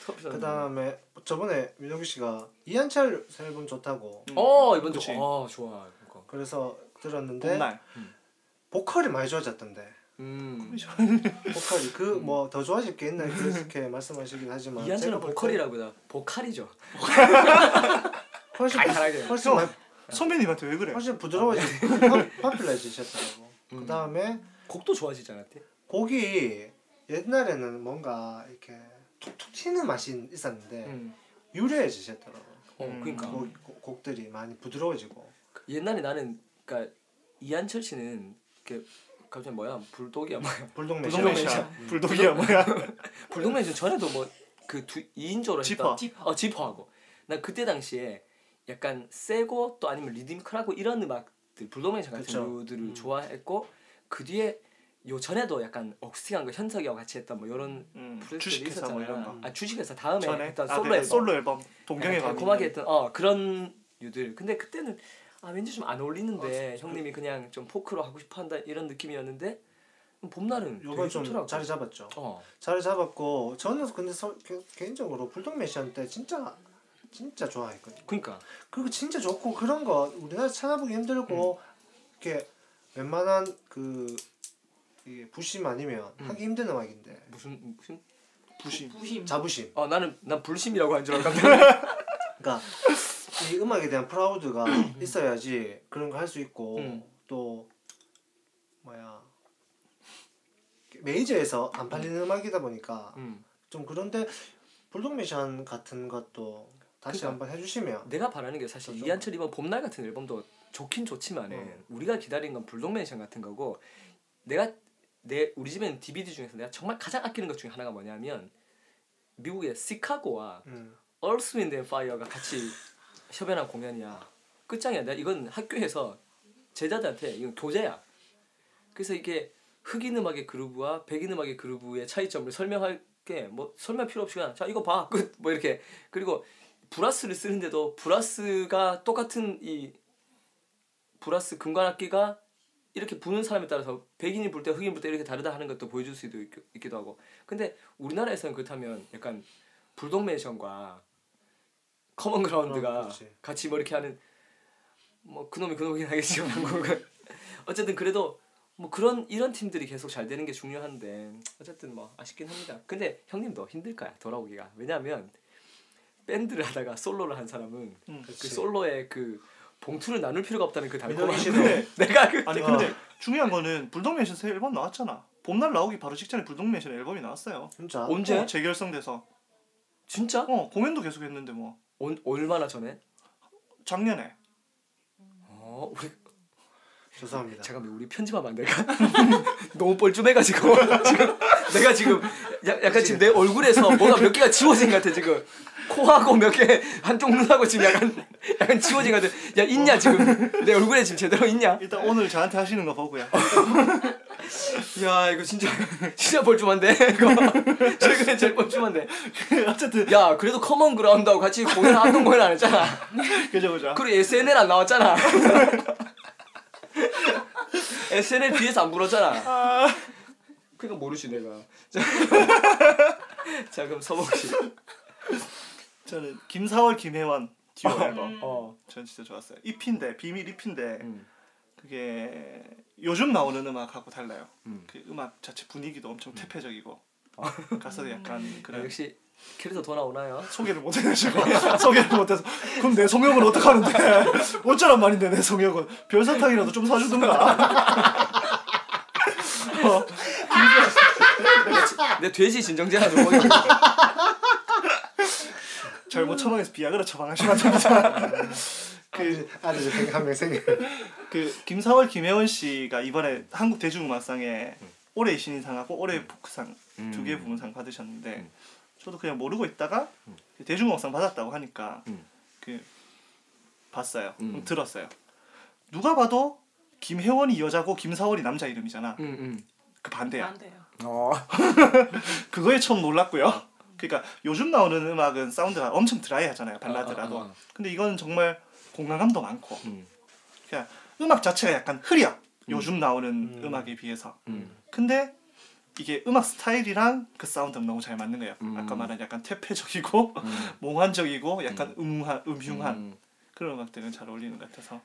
커피 그선 다음에 저번에 민혁이 씨가 이한철 새 앨범 좋다고. 어 이번 그치. 주아 좋아 이거. 그래서 들었는데 봄날. 보컬이 많이 좋아졌던데 음 보컬이 그 뭐 더 좋아질 게 있나 그렇게 말씀하시긴 하지만 이한철은 보컬이라보다 보컬이죠 훨씬 달달하게. 훨씬 형. 많이 선배님한테 왜 그래? 훨씬 부드러워지 파퓰러지셨더라고. 음. 그 다음에 곡도 좋아지지 않았대? 곡이 옛날에는 뭔가 이렇게 툭툭 튀는 맛이 있었는데 음. 유려해지셨더라고. 어 음. 그러니까 곡, 곡- 곡들이 많이 부드러워지고. 옛날에 나는 그러니까 이한철 씨는 그 갑자기 뭐야 불독이야 뭐야 불독 불독 매션. 매션 불독이야 뭐야? 불독맨 전 전에도 뭐 그 2인조로 지퍼. 지퍼. 어 지퍼하고 난 그때 당시에 약간 세고 또 아니면 리드미컬하고 이런 음악들 불독맨션 같은. 류들을 음. 좋아했고 그 뒤에 요 전에도 약간 억스티한 거 현석이와 같이 했던 뭐 이런 음, 뭐 이런 있었잖아. 거. 아 주식회사 다음에 전에 했던 아, 솔로 그 앨범 솔로 앨범 약간 밤. 달콤하게 했던 어 그런 유들 근데 그때는 아 왠지 좀 안 어울리는데 형님이 그냥 좀 포크로 하고 싶어 한다 이런 느낌이었는데 봄날은 요번 좀 좋더라고 자리 잡았죠. 어 자리 잡았고 저는 근데 서, 개, 개인적으로 불독 매션 때 진짜 진짜 좋아했거든요. 그러니까 그리고 진짜 좋고 그런 거 우리나라 찾아보기 힘들고 이렇게 웬만한 그 이게 부심 아니면 음. 하기 힘든 음악인데 무슨 무슨 부심. 부심. 자부심. 어 나는 난 불심이라고 한줄 놀랐어. 그러니까 이 음악에 대한 프라우드가 있어야지 그런 거 할 수 있고 음. 또 뭐야 메이저에서 안 팔리는 음 악이다 보니까 음. 좀 그런데 불독 미션 같은 것도 다시 그러니까. 한번 해주시면 내가 바라는 게 사실 그렇죠. 이한철 이번 봄날 같은 앨범도 좋긴 좋지만은 어. 우리가 기다린 건 불독맨션 같은 거고 내가 내 우리 집에는 DVD 중에서 내가 정말 가장 아끼는 것 중에 하나가 뭐냐면 미국의 시카고와 음. Earth Wind and Fire가 같이 협연한 공연이야. 끝장이야. 내가 이건 학교에서 제자들한테 이건 교재야. 그래서 이게 흑인 음악의 groove와 백인 음악의 groove의 차이점을 설명할 게 뭐 설명 필요 없이 그냥 자 이거 봐. 끝. 뭐 이렇게. 그리고 브라스를 쓰는데도 브라스가 똑같은 이 브라스 금관악기가 이렇게 부는 사람에 따라서 백인이 불 때 흑인 불 때 이렇게 다르다 하는 것도 보여줄 수도 있, 있기도 하고 근데 우리나라에서는 그렇다면 약간 불독맨션과 커먼 그라운드가 그럼. 같이 뭐 이렇게 하는 뭐 그놈이 그놈이긴 하겠지만 한국은 어쨌든 그래도 뭐 그런 이런 팀들이 계속 잘 되는 게 중요한데 어쨌든 뭐 아쉽긴 합니다. 근데 형님도 힘들 거야 돌아오기가 왜냐하면 밴드를 하다가 솔로를 한 사람은 음. 그. 솔로의 그 봉투를 나눌 필요가 없다는 그 씨도 근데 내가 그 아니 근데 중요한 거는 불독맨션 새 앨범 나왔잖아. 봄날 나오기 바로 직전에 불독맨션 앨범이 나왔어요. 진짜 언제? 어, 재결성돼서 진짜 어 공연도 계속 했는데 뭐 온- 얼마나 전에? 작년에 어 우리 죄송합니다. 잠깐만 우리 편집하면 안 될까? 너무 뻘쭘해가지고 지금 내가 지금 야, 약간 지금 내 얼굴에서 뭐가 몇 개가 지워진 것 같아 지금 코하고 몇 개 한쪽 눈하고 지금 약간 약간 지워진 것 같아 야 있냐 지금 내 얼굴에 지금 제대로 있냐? 일단 오늘 저한테 하시는 거 보고요. 야 이거 진짜. 진짜 뻘쭘한데 이거. 최근에 제일 뻘쭘한데. 어쨌든. 야 그래도 커먼 그라운드하고 같이 공연 한동 공연 안 했잖아. 그죠 그죠. 그리고 SNL 안 나왔잖아. SNL 뒤에서 안 불었잖아. 그러니까 모르지 내가. 자, 자 그럼 서복 씨. 저는 김사월 김혜원 듀오 앨범. 어. 전 진짜 좋았어요. 잎인데 비밀 잎인데. 음. 그게 요즘 나오는 음악하고 달라요. 음. 그 음악 자체 분위기도 엄청 태폐적이고. 가사도 약간 아, 그래 역시 캐릭터 더 나오나요? 소개를 못 해가지고 소개를 못해서. 그럼 내 성역은 어떡하는데? 어쩌란 말인데 내 성역은? 별사탕이라도 좀 사주든가. 어, 내 돼지 진정제 하나 좀 먹여. 잘못 처방해서 비아그라 처방하시면 됩니다 그 아들 한명 생겨. 그 김사월 김혜원 씨가 이번에 한국 대중음악상에 올해의 신인상하고 올해의 포크상 두 개의 부문상 받으셨는데 음. 저도 그냥 모르고 있다가 그 대중음악상 받았다고 하니까 음. 그 봤어요 음. 들었어요 누가 봐도 김혜원이 여자고 김사월이 남자 이름이잖아 음, 음. 그 반대야 안 돼요. 어. 그거에 처음 놀랐고요 그러니까 요즘 나오는 음악은 사운드가 엄청 드라이하잖아요 발라드라도 어, 어, 어. 근데 이건 정말 공간감도 많고 음. 그냥 음악 자체가 약간 흐려 요즘 나오는 음. 악에 비해서 음. 근데 이게 음악 스타일이랑 그 사운드가 너무 잘 맞는 거예요 음. 아까 말한 약간 태폐적이고 음. 몽환적이고 약간 음흉한, 음흉한 음. 그런 음악들은 잘 어울리는 것 같아서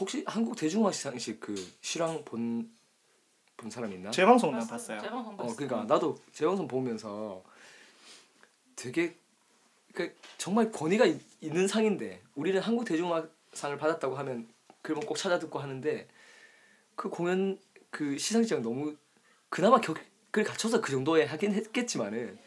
혹시 한국 대중음악 시상식 그 실황 본, 본 사람 있나? 재방송 난 봤어요 재방송 어 봤어요. 그러니까 나도 재방송 보면서 되게 그 정말 권위가 있, 있는 상인데 우리는 한국 대중음악상을 받았다고 하면 그걸 꼭 찾아 듣고 하는데 그 공연 그 시상식장 너무 그나마 격을 갖춰서 그 정도에 하긴 했겠지만은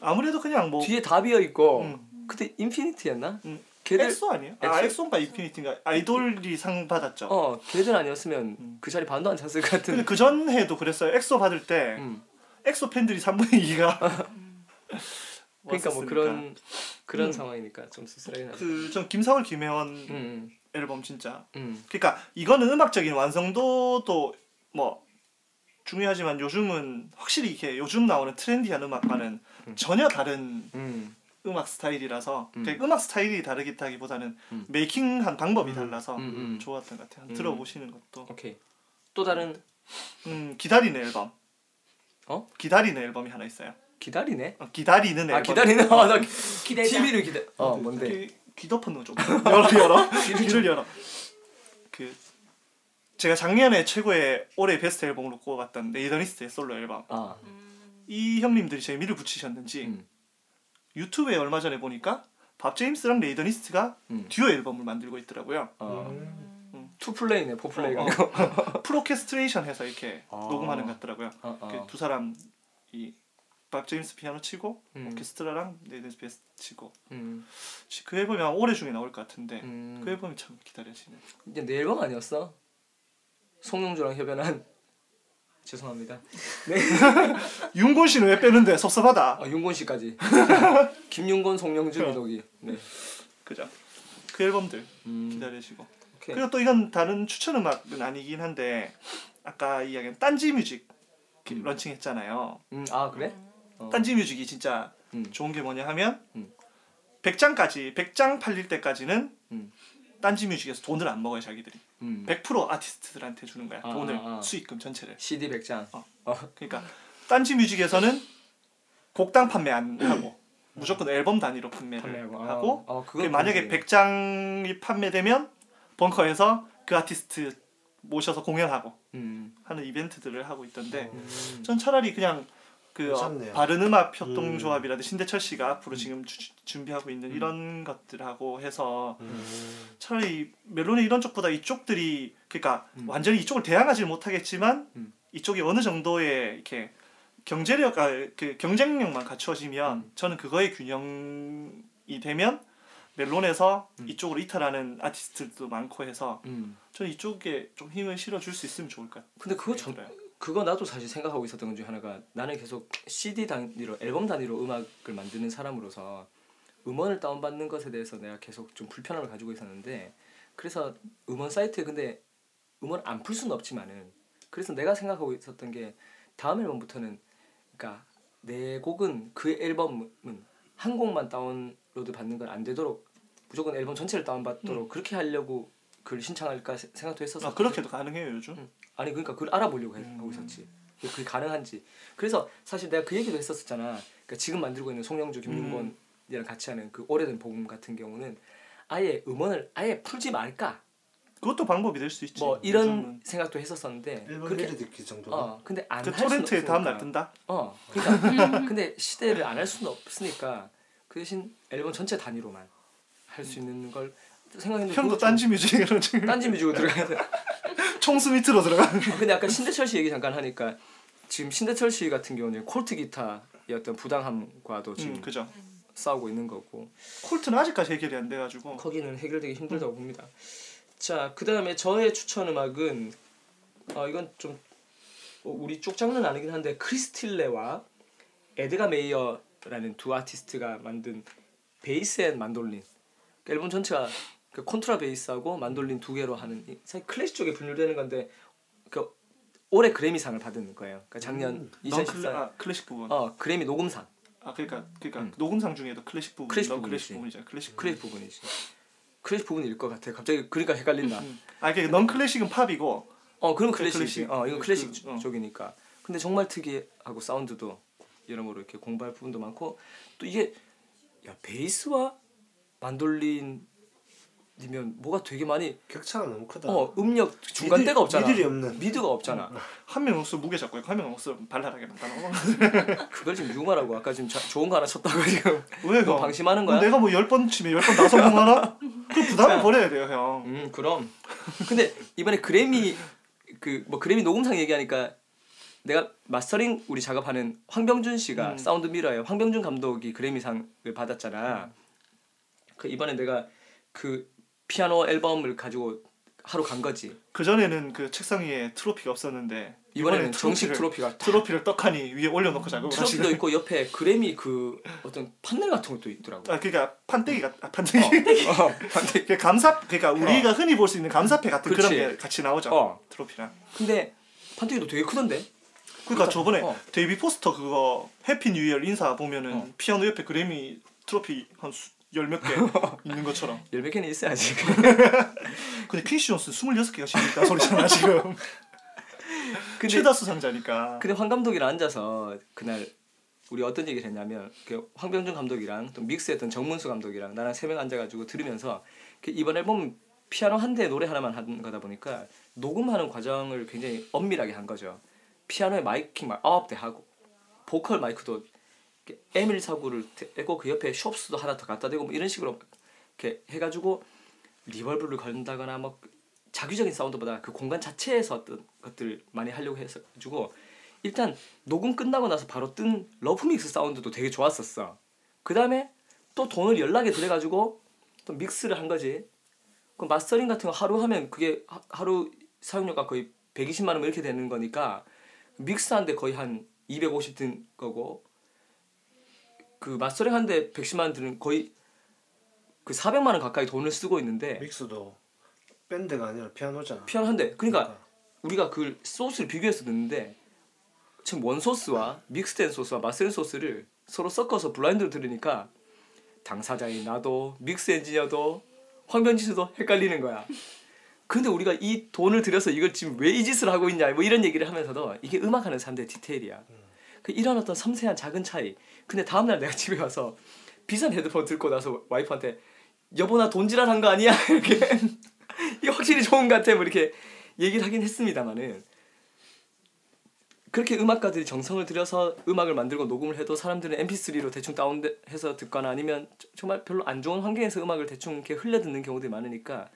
아무래도 그냥 뭐 뒤에 다 비어 있고 음. 그때 인피니티였나? 음. 걔들 엑소 아니에요? 아 엑소? 엑소인가 인피니티인가 아이돌이 상 받았죠 어 걔들 아니었으면 음. 그 자리 반도 안 찼을 것 같은. 근데 그 전해도 그랬어요 엑소 받을 때 음. 엑소 팬들이 3분의 2가 그러니까 뭐 그런 그런 상황이니까 좀 씁쓸하긴 하죠. 그전 김사월 김해원 음, 앨범 진짜 음, 그러니까 이거는 음악적인 완성도도 뭐 중요하지만 요즘은 확실히 이게 요즘 나오는 트렌디한 음악과는 음. 전혀 다른 음, 음악 스타일이라서 음. 그 음악 스타일이 다르기보다는 음. 메이킹한 방법이 달라서 음, 음. 좋았던 것 같아요. 음. 들어보시는 것도 오케이. 또 다른 음, 기다리는 앨범. 어? 기다리는 앨범이 하나 있어요. 기다리네. 어, 기다리는 앨범. 아 기다리네. 아, 나 기대자. TV를 기다. 어 뭔데? 귀, 귀 덮은 거 좀. 열어 열어. 귀를 열어. 그 제가 작년에 최고의 올해 베스트 앨범으로 꼽았던 Nathan East의 솔로 앨범. 아, 음, 이 형님들이 재미를 붙이셨는지 음, 유튜브에 얼마 전에 보니까 밥 제임스랑 Nathan East가 음. 듀오 앨범을 만들고 있더라고요. 어, 음. two play네, Fourplay가 어, 아니고. orchestration 해서 이렇게 아. 녹음하는 것 같더라고요. 어, 어. 그두 사람 이 밥 제임스 피아노 치고 음. 오케스트라랑 Nathan East 베이스 치고 음, 그 앨범이 아마 올해 중에 나올 것 같은데 음. 그 앨범이 참 기다려지네. 이제 내 앨범 아니었어? 송영주랑 협연한 죄송합니다. 윤곤 씨는 왜 빼는데 섭섭하다. 아, 윤곤 씨까지. 김윤곤, 송영주, 민호기. 네. 그죠? 그 앨범들 음, 기다리시고. 오케이. 그리고 또 이건 다른 추천 음악은 아니긴 한데 아까 이야기한 딴지 뮤직 음. 런칭했잖아요. 음, 아 그래? 어. 딴지 뮤직이 진짜 음. 좋은 게 뭐냐 하면 음. 100장까지 100장 팔릴 때까지는 음. 딴지 뮤직에서 돈을 안 먹어요 자기들이 음. 100% 아티스트들한테 주는 거야 아, 돈을 아, 아. 수익금 전체를 CD 100장. 어. 어. 그러니까 딴지 뮤직에서는 곡당 판매 안 하고 무조건 앨범 단위로 판매를 판매하고. 아, 하고 그건 만약에 모르겠네. 100장이 판매되면 벙커에서 그 아티스트 모셔서 공연하고 음. 하는 이벤트들을 하고 있던데 음. 전 차라리 그냥 그 어, 괜찮네요. 바른 음악 음. 협동조합이라든지 신대철 씨가 앞으로 지금 주- 준비하고 있는 음. 이런 것들하고 해서 음. 차라리 멜론의 이런 쪽보다 이쪽들이 그러니까 음. 완전히 이쪽을 대항하지 못하겠지만 음. 이쪽이 어느 정도의 이렇게 경제력 아, 그 경쟁력만 갖추어지면 음. 저는 그거의 균형이 되면 멜론에서 음. 이쪽으로 이탈하는 아티스트들도 많고 해서 음. 저는 이쪽에 좀 힘을 실어줄 수 있으면 좋을 것 같아요. 근데 그거 전 그거 나도 사실 생각하고 있었던 것 중에 하나가 나는 계속 CD 단위로 앨범 단위로 음악을 만드는 사람으로서 음원을 다운받는 것에 대해서 내가 계속 좀 불편함을 가지고 있었는데 그래서 음원 사이트에 근데 음원 안 풀 수는 없지만은 그래서 내가 생각하고 있었던 게 다음 앨범부터는 그러니까 내 곡은 그 앨범은 한 곡만 다운로드 받는 건 안 되도록 무조건 앨범 전체를 다운받도록 그렇게 하려고 글 신청할까 세- 생각도 했었어. 아, 그렇게도 가능해요 요즘. 음. 아니 그러니까 그걸 알아보려고 해- 음. 하고 있었지. 그게 가능한지. 그래서 사실 내가 그 얘기도 했었잖아. 그러니까 지금 만들고 있는 송영주, 김윤권이랑 같이 하는 그 오래된 복음 같은 경우는 아예 음원을 아예 풀지 말까. 그것도 방법이 될 수 있지. 뭐 이런 요즘은. 생각도 했었었는데. 그렇게 듣기 정도. 어 근데 안그할 수는 토렌트에 다음 날. 뜬다. 어 그러니까 근데 시대를 안 할 수는 없으니까 그 대신 앨범 전체 단위로만 할 수 있는 걸 생각했는데 형도 딴지 뮤직으로 지금 딴지 뮤직으로 들어가서 총수 밑으로 들어가. 아, 근데 아까 신대철 씨 얘기 잠깐 하니까 지금 신대철 씨 같은 경우는 콜트 기타의 어떤 부당함과도 지금 음, 그죠. 싸우고 있는 거고 콜트는 아직까지 해결이 안 돼가지고. 거기는 해결되기 힘들다고 봅니다. 자, 그 다음에 저의 추천 음악은 어, 이건 좀 어, 우리 쪽 장르는 아니긴 한데 크리스틸레와 에드가 메이어라는 두 아티스트가 만든 Bass and Mandolin 그 앨범 전체가 그 콘트라 베이스하고 만돌린 두 개로 하는 이- 사실 클래식 쪽에 분류되는 건데 그 올해 그래미상을 받은 거예요. 그러니까 작년 음. non 클래, 아, 클래식 부분. 어 그래미 녹음상 아 그러니까 그러니까 음. 녹음상 중에도 클래식 부분. 클래식 non classic 부분이지. 부분이잖아. 클래식. 클래식 부분이지. 클래식 부분일 것 같아. 갑자기 그러니까 헷갈린다. 음. 아 그러니까 non classic은 팝이고. 어 그럼 그 클래식이지. 클래식. 어 이건 그- 클래식 그- 어. 쪽이니까. 근데 정말 특이하고 사운드도 여러모로 이렇게 공부할 부분도 많고 또 이게 야 베이스와 만돌린 이면 뭐가 되게 많이 격차가 너무 크다. 어 음역 중간대가 없잖아. middle이 없는. mid가 없잖아. 한명 목소리 무게 잡고 있고 한명 목소리 발랄하게 만들어. 그걸 지금 유머라고 아까 지금 자, 좋은 거 하나 쳤다고 지금 왜너 그? 방심하는 거야? 내가 뭐 열 번 치면 열번다 성공하나? 그 부담을 버려야 돼요 형. 음 그럼. 근데 이번에 그래미 그 뭐 그래미 녹음상 얘기하니까 내가 mastering 우리 작업하는 황병준 씨가 음. Soundmirror의 황병준 감독이 그래미상을 받았잖아. 그 이번에 내가 그 피아노 앨범을 가지고 하러 간 거지. 그 전에는 그 책상 위에 트로피가 없었는데 이번에는 정식 트로피를- 트로피가 트로피를 떡하니 위에 올려놓고 작업을 트로피도. 있고 옆에 그래미 그 어떤 판넬 같은 것도 있더라고. 아 그러니까 판때기 같 아, 판때기. 어, 판넬. 그 감사 그러니까 우리가 흔히 볼 수 있는 감사패 같은 그런 그치. 게 같이 나오죠. 어. 트로피랑. 근데 판넬도 되게 크던데. 그러니까 저번에 어. 데이비드 포스터 그거 Happy New Year 인사 보면은 어. 피아노 옆에 그래미 트로피 한 열 몇 개 있는 것처럼. 열 몇 개는 있어야지. 근데 퀸시 존스 26개가 지금 소리잖아 지금. 근데 최다 수상자니까. 근데 황 감독이랑 앉아서 그날 우리 어떤 얘기를 했냐면 그 황병준 감독이랑 또 믹스했던 정문수 감독이랑 나랑 세 명 앉아가지고 들으면서 그 이번 앨범 피아노 한 대 노래 하나만 하는 거다 보니까 녹음하는 과정을 굉장히 엄밀하게 한 거죠. 피아노에 miking 막 아홉 대 하고 보컬 마이크도 M149를 대고 그 옆에 Schoeps도 하나 더 갖다 대고 뭐 이런 식으로 이렇게 해가지고 reverb를 걸는다거나 뭐 작위적인 사운드보다 그 공간 자체에서 어떤 것들을 많이 하려고 해가지고 일단 녹음 끝나고 나서 바로 뜬 rough mix 사운드도 되게 좋았었어. 그 다음에 또 돈을 연락에 들여가지고 또 믹스를 한 거지. 그 마스터링 같은 거 하루 하면 그게 하, 하루 사용료가 거의 120만 원 이렇게 되는 거니까 믹스한데 거의 한 250든 거고 그 마스터링 한데 110만 원 드는 거의 그 400만 원 가까이 돈을 쓰고 있는데 믹스도 밴드가 아니라 피아노잖아. 피아노 한 대. 그러니까 우리가 그 소스를 비교해서 듣는데 지금 원 소스와 믹스된 소스와 마스터링 소스를 서로 섞어서 블라인드로 들으니까 당사자인 나도 믹스 엔지니어도 황변지수도 헷갈리는 거야. 근데 우리가 이 돈을 들여서 이걸 지금 왜 이 짓을 하고 있냐 뭐 이런 얘기를 하면서도 이게 음악하는 사람들의 디테일이야. 그 이런 어떤 섬세한 작은 차이. 근데 다음날 내가 집에 와서 비싼 헤드폰 듣고 나서 와이프한테 여보 나 돈질환 한거 아니야? 이렇게 이게 확실히 좋은 것 같아. 뭐 이렇게 얘기를 하긴 했습니다만은 그렇게 음악가들이 정성을 들여서 음악을 만들고 녹음을 해도 사람들은 MP3로 대충 다운해서 듣거나 아니면 저- 정말 별로 안 좋은 환경에서 음악을 대충 이렇게 흘려 듣는 경우들이 많으니까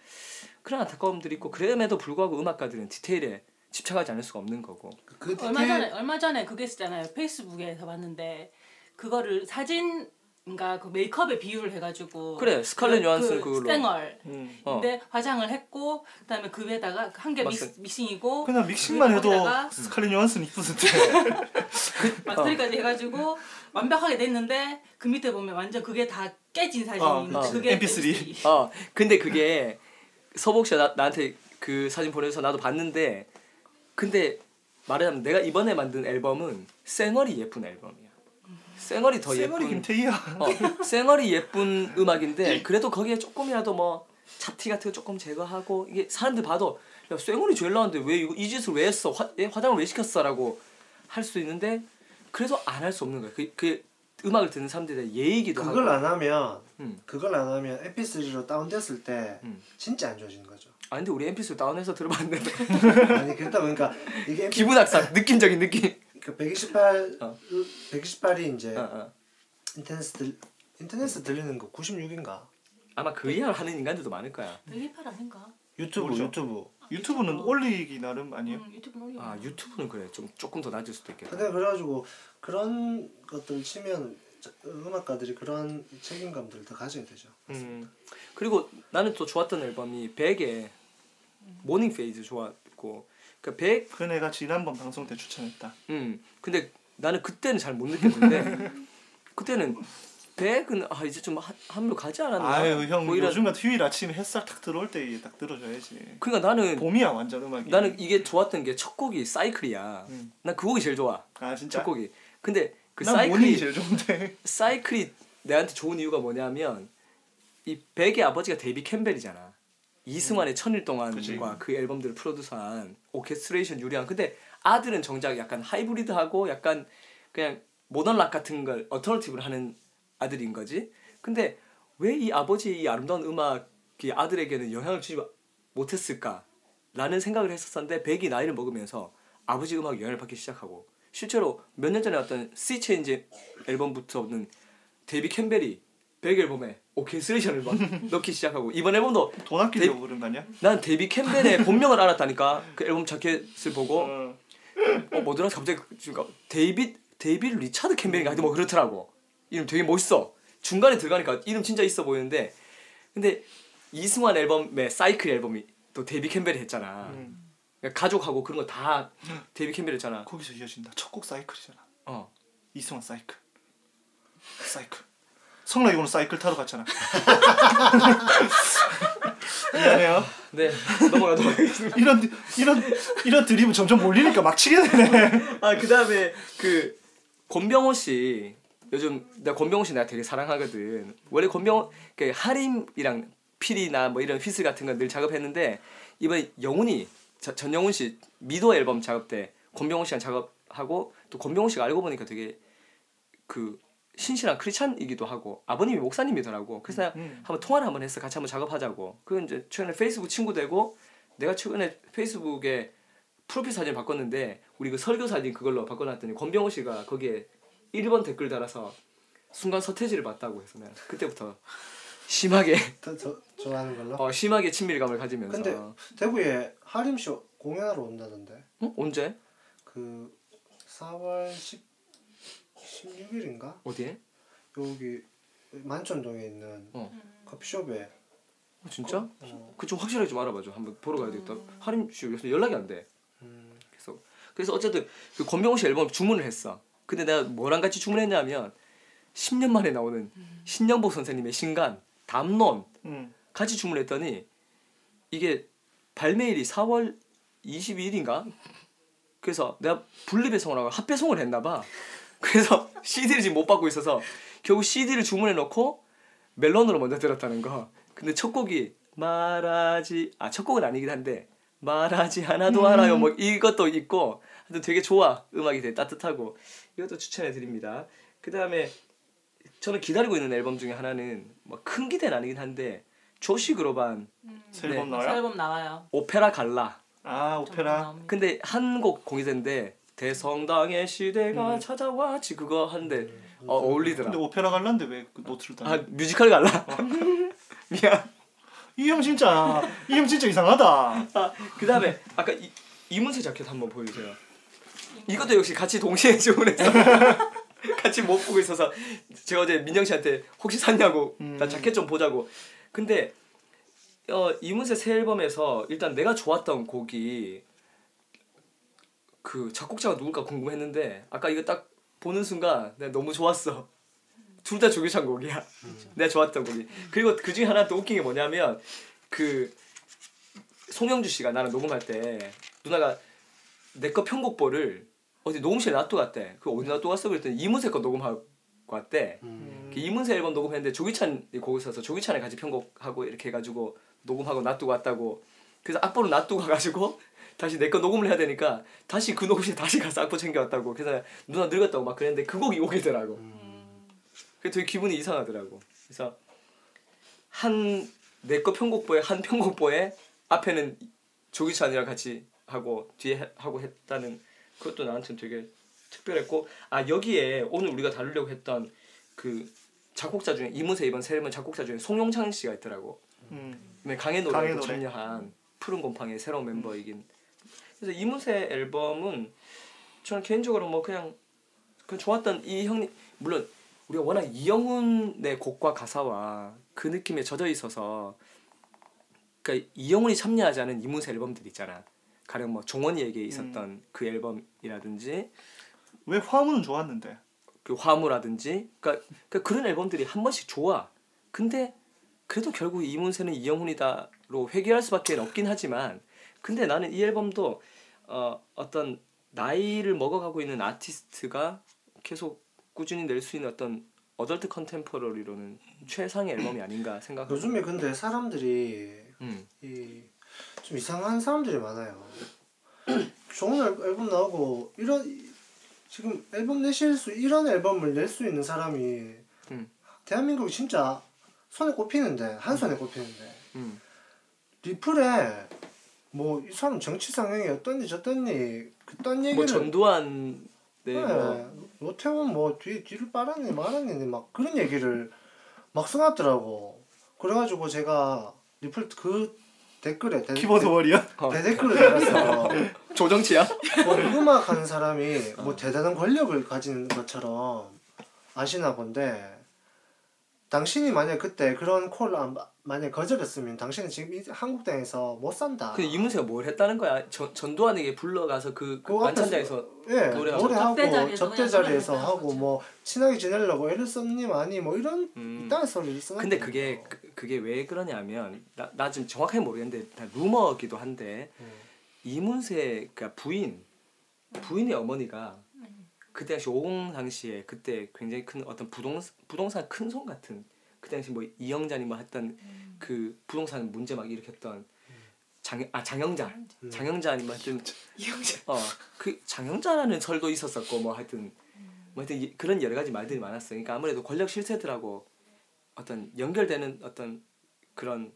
그런 안타까움들이 있고 그럼에도 불구하고 음악가들은 디테일에 집착하지 않을 수가 없는 거고 그 얼마 디테일- 전에 얼마 전에 그게 있었잖아요. 페이스북에서 봤는데 그거를 사진인가 그 메이크업에 비유를 해가지고 그래, 스칼렛 그- 요한슨 그 그걸로. 스탱얼 음. 어. 근데 화장을 했고 그다음에 그 위에다가 한 개 믹싱이고 그냥 믹싱만 해도 스칼렛 요한슨 이쁘던데. 마스터리까지 해가지고 완벽하게 됐는데 그 밑에 보면 완전 그게 다 깨진 사진이 어. 그게 MP3. 어 근데 그게 서복 씨가 나, 나한테 그 사진 보내줘서 나도 봤는데 근데 말하자면 내가 이번에 만든 앨범은 쌩얼이 예쁜 앨범이야 쌩얼이 더 쌩얼이 예쁜 김태희야. 어, 쌩얼이 예쁜 음악인데 그래도 거기에 조금이라도 뭐 잡티 같은 거 조금 제거하고 이게 사람들 봐도 야 쌩얼이 제일 나은데 왜 이거 이 짓을 왜 했어 화, 얘 화장을 왜 시켰어라고 할 수 있는데 그래서 안 할 수 없는 거야 그, 그 음악을 듣는 사람들의 예의기도 그걸 하고 안 하면 음. 그걸 안 하면 MP3로 다운됐을 때 음. 진짜 안 좋아지는 거죠. 아 근데 우리 MP3 다운해서 들어봤는데 아니 그렇다 보니까 이게 MP, 기분 악상 느낌적인 느낌 그 128, 어. 128이 이제 어, 어. 인터넷 들 인터넷에 들리는 거 96인가? 아마 그 이하를 하는 인간들도 많을 거야 128 아닌가? 유튜브 모르죠. 유튜브. 유튜브는 올리기 나름 아니에요? 응, 유튜브 올려. 아 유튜브는 그래 좀 조금 더 낮을 수도 있겠다 근데 그래가지고 그런 것들 치면 저- 음악가들이 그런 책임감들을 더 가져야 되죠. 음. 그리고 나는 또 좋았던 앨범이 벡의 Morning Phase 좋았고 그 벡 그 내가 지난번 방송 때 추천했다. 음 근데 나는 그때는 잘 못 느꼈는데 그때는 벡은 아 이제 좀 한- 한물 가지 않았나 아유 형 뭐 이런 요즘 같은 휴일 아침에 햇살 탁 들어올 때 딱 들어줘야지. 그러니까 나는 봄이야 완전 음악이. 나는 이게 좋았던 게 첫 곡이 사이클이야 음. 난 그 곡이 제일 좋아 아 진짜. 첫 곡이 근데 그 난 사이클이 제일 좋은데. 사이클이 내한테 좋은 이유가 뭐냐면 이 벡의 아버지가 데이비 캠벨이잖아. 이승환의 천일 동안과. 그 앨범들을 produce한 오케스트레이션 유리한. 근데 아들은 정작 약간 하이브리드하고 약간 그냥 모던 락 같은 걸 alternative를 하는 아들인 거지. 근데 왜 이 아버지의 이 아름다운 음악이 아들에게는 영향을 주지 못했을까? 라는 생각을 했었었는데 벡이 나이를 먹으면서 아버지 음악 영향을 받기 시작하고 실제로 몇 년 전에 왔던 Sea Change 앨범부터는 데이비 캠벨이 벡 앨범에 오케스트레이션을 막 넣기 시작하고 이번 앨범도 돈 아끼려고 그런 거 아니야? 난 데이비 캠벨의 본명을 알았다니까 그 앨범 자켓을 보고 어. 어 뭐더라 갑자기 그러니까 데이빗 데이빗 리차드 캠벨인가 하여튼 뭐 그렇더라고 이름 되게 멋있어 중간에 들어가니까 이름 진짜 있어 보이는데 근데 이승환 앨범의 사이클 앨범이 또 데이비 캠벨이 했잖아 음. 그러니까 가족하고 그런 거 다 데이비 캠벨 했잖아 거기서 이어진다. 첫 곡 사이클이잖아. 어 이승환 사이클. 사이클. 성락 이거는 사이클 타러 갔잖아. 미안해요. 네 넘어가도록 하겠습니다 이런 이런 이런 드립은 점점 몰리니까 막 치게 되네. 아 그다음에 그 권병호 씨 요즘 나 권병호 씨 내가 되게 사랑하거든. 원래 권병호 그 하림이랑 필이나 뭐 이런 휘슬 같은 거늘 작업했는데 이번에 영훈이 저- 전영훈 씨 미도 앨범 작업 때 권병호 씨랑 작업하고 또 권병호 씨가 알고 보니까 되게 그 신실한 크리스찬이기도 하고 아버님이 목사님이더라고. 그래서 내가 음. 한번 통화를 한번 해서 같이 한번 작업하자고. 그 이제 최근에 페이스북 친구 되고 내가 최근에 페이스북에 프로필 사진 바꿨는데 우리 그 설교 사진 그걸로 바꿔놨더니 권병호 씨가 거기에 1번 댓글 달아서 순간 서태지를 봤다고 해서 내가 그때부터 심하게 더, 더 좋아하는 걸로. 어, 심하게 친밀감을 가지면서 근데 대구에 하림쇼 공연하러 온다던데. 어? 언제 그 4월 10 16일인가? 어디에? 여기 만천동에 있는 어. 커피숍에 어, 진짜? 어, 그좀 확실하게 좀 알아봐줘. 한번 보러 가야 되겠다. 하림 씨 요새 연락이 안 돼. 음, 그래서 그래서 어쨌든 그 권병호 씨 앨범 주문을 했어. 근데 내가 뭐랑 같이 주문했냐면 10년 만에 나오는 신영복 선생님의 신간 담론 음. 같이 주문했더니 이게 발매일이 4월 22일인가? 그래서 내가 분리배송을 하고 합배송을 했나 봐. 그래서 CD를 지금 못 받고 있어서 결국 CD를 주문해 놓고 멜론으로 먼저 들었다는 거. 근데 첫 곡이 말하지 아 첫 곡은 아니긴 한데 말하지 하나도 알아요. 뭐 이것도 있고 하여튼 되게 좋아. 음악이 되게 따뜻하고 이것도 추천해 드립니다. 그 다음에 저는 기다리고 있는 앨범 중에 하나는 뭐 큰 기대는 아니긴 한데 조시 그로반 새 네. 앨범 새 나와요? 앨범 나와요. 오페라 갈라 아 오페라. 근데 한 곡 공개됐는데 대성당의 시대가 음. 찾아와지 그거 하는데 어, 어울리더라. 근데 오페라 갈란데 왜 그 노트를 다? 아 뮤지컬 갈라. 미안. 이 형 진짜 이 형 진짜 이상하다. 아, 그다음에 아까 이, 이문세 자켓 한번 보여주세요. 이것도 역시 같이 동시에 주문해서 같이 못 보고 있어서 제가 어제 민정 씨한테 혹시 샀냐고 나 음. 자켓 좀 보자고. 근데 어 이문세 새 앨범에서 일단 내가 좋았던 곡이 그 작곡자가 누굴까 궁금했는데 아까 이거 딱 보는 순간 내가 너무 좋았어. 둘 다 조규찬 곡이야. 내가 좋았던 곡이. 그리고 그 중에 하나 또 웃긴 게 뭐냐면 그 송영주 씨가 나랑 녹음할 때 누나가 내 거 편곡보를 어디 녹음실에 놔두고 갔대. 그 어디 놔두고 갔어? 그랬더니 이문세 거 녹음하고 왔대. 음. 그 이문세 앨범 녹음했는데 조기찬 이 곡을 써서 조기찬을 같이 편곡하고 이렇게 해가지고 녹음하고 놔두고 왔다고. 그래서 악보를 놔두고 가가지고 다시 내 거 녹음을 해야 되니까 다시 그 녹음실 다시 가서 악보 챙겨왔다고. 그래서 누나 늙었다고 막 그랬는데 그 곡이 오기더라고. 그게 되게 기분이 이상하더라고. 그래서 한 내 거 편곡보에 한 편곡보에 앞에는 조기찬이랑 같이 하고 뒤에 해- 하고 했다는 그것도 나한테는 되게 특별했고 아 여기에 오늘 우리가 다루려고 했던 그 작곡자 중에 이문세 이번 새 앨범 작곡자 중에 송용창 씨가 있더라고. 음. 강의 노래도 노래. 참여한 푸른 곰팡이의 새로운 멤버이긴. 그래서 이문세 앨범은 저는 개인적으로 뭐 그냥 그 좋았던 이 형님 물론 우리가 워낙 이영훈의 곡과 가사와 그 느낌에 젖어 있어서 그러니까 이영훈이 참여하지 않은 이문세 앨범들 있잖아. 가령 뭐 종원이에게 있었던 그 앨범이라든지 왜 화음은 좋았는데? 그 화무라든지 그러니까, 그러니까 그런 앨범들이 한 번씩 좋아. 근데 그래도 결국 이문세는 이영훈이다로 회귀할 수밖에 없긴 하지만 근데 나는 이 앨범도 어, 어떤 나이를 먹어가고 있는 아티스트가 계속 꾸준히 낼 수 있는 어떤 어덜트 컨템포러리로는 최상의 앨범이 아닌가 생각하고 요즘에 근데 사람들이 음. 이좀 이상한 사람들이 많아요. 좋은 앨- 앨범 나오고 이런 지금 앨범 내실 수 이런 앨범을 낼 수 있는 사람이 음. 대한민국이 진짜 손에 꼽히는데 한 손에 꼽히는데 음. 리플에 뭐 이 사람 정치 상황이 어떤지 저떤지 그딴 얘기를 뭐 전두환 네, 네, 뭐 노태우는 뭐 뒤, 뒤를 빨았니 말았니 막 그런 얘기를 막 써놨더라고 그래가지고 제가 리플 그 댓글에 대, 키보드 워리어. 어, 대댓글을 달았어 조정치야? 뭐 음악 하는 사람이 뭐 대단한 권력을 가진 것처럼 아시나 본데 당신이 만약 그때 그런 콜을 안, 만약 거절했으면 당신은 지금 이 한국 땅에서 못 산다 근데 이문세가 뭘 했다는 거야? 전, 전두환에게 불러가서 그, 그 그거 만찬장에서 예, 노래하고. 노래하고 접대 자리에서 하고 뭐 친하게 지내려고 애를 썼니 많이 뭐 이런 음. 이딴 소리를 써 근데 그게 그- 그게 왜 그러냐면 나, 나 지금 정확하게 모르겠는데 다 루머기도 한데 음. 이문세 그러니까 부인 부인의 어머니가 그때 당시 50 당시에 그때 굉장히 큰 어떤 부동산 부동산 큰 손 같은 그 당시 뭐 이영자니 뭐 했던 그 부동산 문제 막 일으켰던 장, 아 장영자. 음. 장영자 아니면 하여튼 어그 장영자라는 설도 있었었고 뭐 하여튼 뭐 하여튼 이- 그런 여러 가지 말들이 많았어. 그러니까 아무래도 권력 실세들하고 어떤 연결되는 어떤 그런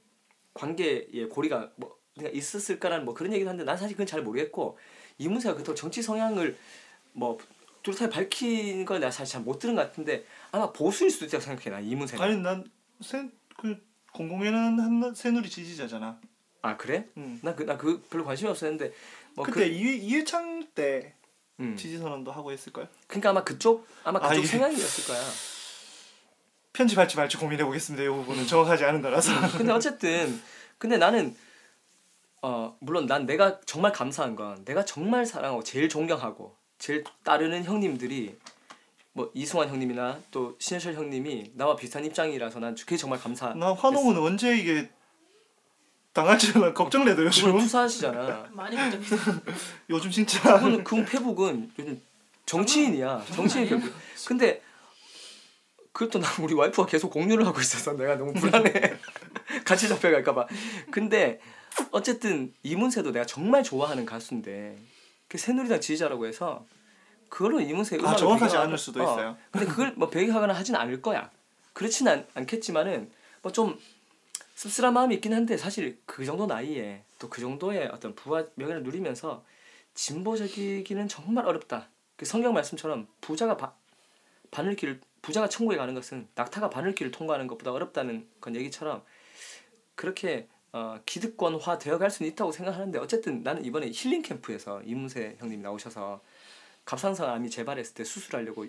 관계의 고리가 뭐 그러니까 있었을까라는 뭐 그런 얘기도 하는데 난 사실 그건 잘 모르겠고 이문세가 그토록 정치 성향을 뭐 뚜렷하게 밝힌 걸 내가 사실 잘 못 들은 것 같은데 아마 보수일 수도 있다고 생각해 나 이문세는. 아니 난새그 공공에는 한 새누리 지지자잖아. 아 그래? 음. 나그 나 그 별로 관심이 없었는데 뭐 그때 그, 이회 이회창 때 음. 지지 선언도 하고 했을 걸. 그러니까 아마 그쪽 아마 아, 그쪽 이게- 성향이었을 거야. 편집할지 말지 고민해 보겠습니다. 이 부분은 정확하지 않은 거라서. 근데 어쨌든 근데 나는 어 물론 난 내가 정말 감사한 건 내가 정말 사랑하고 제일 존경하고 제일 따르는 형님들이 뭐 이승환 형님이나 또 신해철 형님이 나와 비슷한 입장이라서 난 그게 정말 감사. 나 환홍은 언제 이게 당할지 는 걱정돼도 요즘. 투사하시잖아. 많이 걱정했어. 요즘 진짜 그분 그분 페북은 요즘 정치인이야. 정치인 페북. 근데 그것도 나 우리 와이프가 계속 공유를 하고 있어서 내가 너무 불안해. 같이 잡혀갈까봐. 근데 어쨌든 이문세도 내가 정말 좋아하는 가수인데 그 새누리당 지지자라고 해서 그걸로 이문세 아 음악을 정확하지 않을 수도 어, 있어요. 근데 그걸 뭐 배경하거나 하진 않을 거야. 그렇지는 않, 않겠지만은 뭐 좀 씁쓸한 마음이 있긴 한데 사실 그 정도 나이에 또 그 정도의 어떤 부와 명예를 누리면서 진보적이기는 정말 어렵다. 그 성경 말씀처럼 부자가 바, 바늘길을 부자가 천국에 가는 것은 낙타가 바늘길을 통과하는 것보다 어렵다는 건 얘기처럼 그렇게 어, 기득권화 되어갈 수는 있다고 생각하는데 어쨌든 나는 이번에 힐링 캠프에서 이문세 형님 나오셔서 갑상선 암이 재발했을 때 수술하려고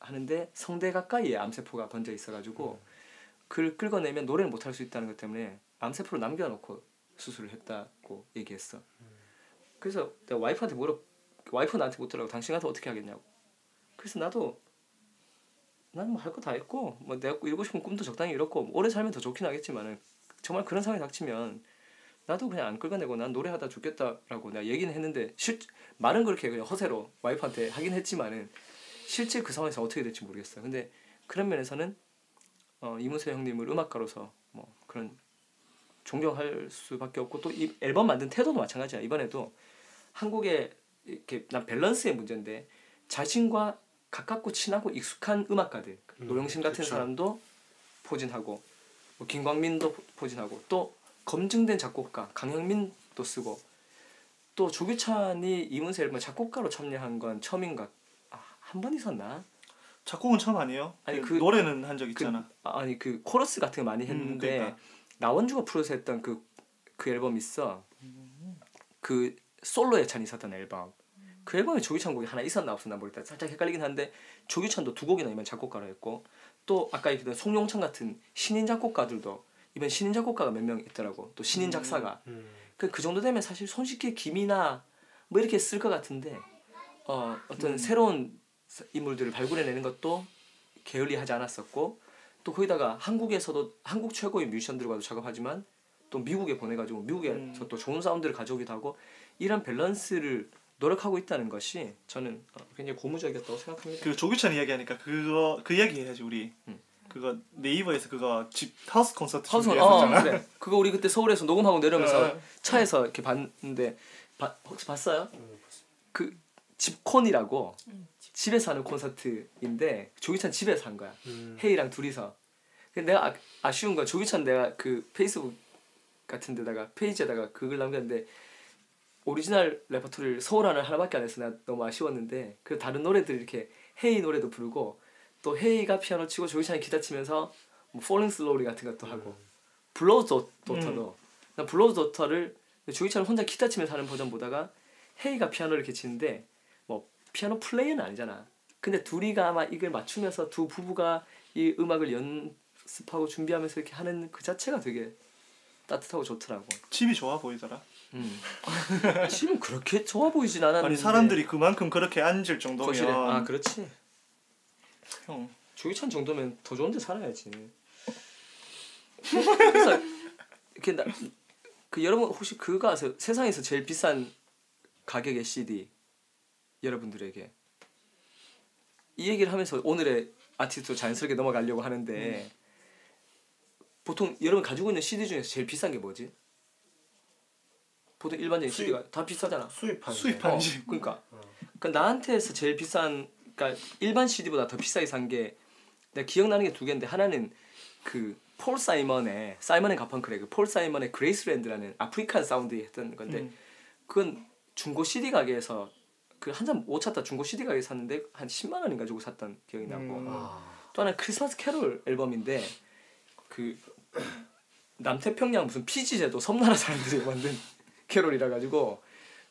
하는데 성대 가까이에 암세포가 번져 있어가지고 그걸 끌어내면 노래를 못할 수 있다는 것 때문에 암세포를 남겨놓고 수술을 했다고 얘기했어. 그래서 내가 와이프한테 물어 와이프 나한테 묻더라고 당신 같은 어떻게 하겠냐고. 그래서 나도 나는 뭐 할 거 다 했고 뭐 내가 이루고 싶은 꿈도 적당히 이뤘고 오래 살면 더 좋긴 하겠지만은 정말 그런 상황이 닥치면 나도 그냥 안 끌어내고 난 노래하다 죽겠다라고 내가 얘기는 했는데 실 말은 그렇게 그냥 허세로 와이프한테 하긴 했지만은 실제 그 상황에서 어떻게 될지 모르겠어요. 근데 그런 면에서는 어, 이문세 형님을 음악가로서 뭐 그런 존경할 수밖에 없고 또 이 앨범 만든 태도도 마찬가지야. 이번에도 한국의 이렇게 난 밸런스의 문제인데 자신과 가깝고 친하고 익숙한 음악가들 음, 노영심 같은 그쵸. 사람도 포진하고 뭐 김광민도 포- 포진하고 또 검증된 작곡가 강형민도 쓰고 또 조규찬이 이문세 앨범 작곡가로 참여한 건 처음인가 아, 한번 있었나? 작곡은 처음 아니에요? 아니, 그 그- 노래는 한적 그, 있잖아. 아, 아니 그 코러스 같은 거 많이 했는데 그러니까. 나원주가 프로듀스 했던 그, 그 앨범 있어 그 솔로 예찬이 있었던 앨범 그 앨범에 조규찬 곡이 하나 있었나 없었나 모르겠다 살짝 헷갈리긴 한데 조규찬도 두 곡이나 이번 작곡가로 했고 또 아까 얘기했던 송용창 같은 신인 작곡가들도 이번 신인 작곡가가 몇 명 있더라고 또 신인 작사가 음. 그, 그 정도 되면 사실 손쉽게 김이나 뭐 이렇게 쓸 것 같은데 어, 어떤 새로운 인물들을 발굴해내는 것도 게을리하지 않았었고 또 거기다가 한국에서도 한국 최고의 뮤지션들과도 작업하지만 또 미국에 보내가지고 미국에서 음. 또 좋은 사운드를 가져오기도 하고 이런 밸런스를 노력하고 있다는 것이 저는 어, 굉장히 고무적이었다고 생각합니다. 그 조규찬 이야기하니까 그거 그 이야기 해야지 우리. 음. 그거 네이버에서 그거 집 하우스 콘서트 하우스 어, 준비했었잖아. 그래. 그거 우리 그때 서울에서 녹음하고 내려오면서 어. 차에서 이렇게 봤는데 바, 혹시 봤어요? 음. 그 집콘이라고 집에서 하는 콘서트인데 조규찬 집에서 한 거야. 음. 헤이랑 둘이서. 근데 내가 아, 아쉬운 건 조규찬 내가 그 페이스북 같은 데다가 페이지에다가 그걸 남겼는데 오리지널 레퍼토리를 서울 하나 하나밖에 안 해서 나 너무 아쉬웠는데 그 다른 노래들 이렇게 헤이 노래도 부르고 또 헤이가 피아노 치고 조규찬이 기타 치면서 뭐 Falling Slowly 같은 것도 하고 블로우 도, 도터도 나 Blower's Daughter를 조규찬은 혼자 기타 치면서 하는 버전 보다가 헤이가 피아노를 이렇게 치는데 뭐 피아노 플레이는 아니잖아. 근데 둘이가 아마 이걸 맞추면서 두 부부가 이 음악을 연습하고 준비하면서 이렇게 하는 그 자체가 되게 따뜻하고 좋더라고. 집이 좋아 보이더라. 음. 지금 그렇게 좋아 보이진 않았는데. 아니 사람들이 그만큼 그렇게 앉을 정도면 거실에 아 그렇지. 형 조기찬 정도면 더 좋은데 살아야지. 그래서 이렇게 나, 그 여러분 혹시 그거 아세요? 세상에서 제일 비싼 가격의 CD 여러분들에게 이 얘기를 하면서 오늘의 아티스트로 자연스럽게 넘어가려고 하는데 보통 여러분 가지고 있는 CD 중에서 제일 비싼 게 뭐지? 보통 일반적인 수입. CD가 다 비싸잖아. 수입한 수입한. 어. 그러니까 그 나한테서 제일 비싼 그러니까 일반 CD보다 더 비싸게 산 게 내가 기억나는 게 두 개인데 하나는 그 폴 사이먼의 사이먼 앤 가펑클의 그 폴 사이먼의 Graceland라는 African 사운드 했던 건데 음. 그건 중고 CD 가게에서 그 한참 못 찾다 중고 CD 가게에 샀는데 한 10만 원인가 주고 샀던 기억이 나고 음. 아. 또 하나 크리스마스 캐롤 앨범인데 그 남태평양 무슨 피지 제도 섬나라 사람들이 만든 캐롤이라 가지고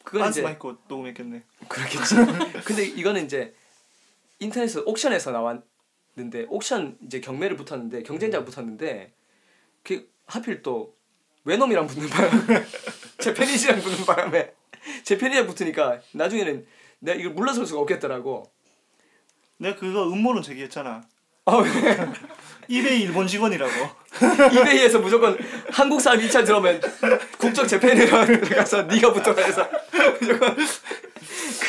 그건 이제 마이크 녹음했겠네. 그렇겠지. 근데 이거는 이제 인터넷 옥션에서 나왔는데 옥션 이제 경매를 붙었는데 경쟁자가 붙었는데 그 하필 또 외놈이랑 붙는 바람에 제 페니시랑 붙는 바람에 제 페니에 붙으니까 나중에는 내가 이걸 물러설 수가 없겠더라고. 내가 그거 음모론 제기했잖아. 아 왜? 이베이 일본 직원이라고. 이베이에서 무조건 한국 사람 2차 들어오면 국적 재팬이라 들어가서 네가 붙어가 해서 무조건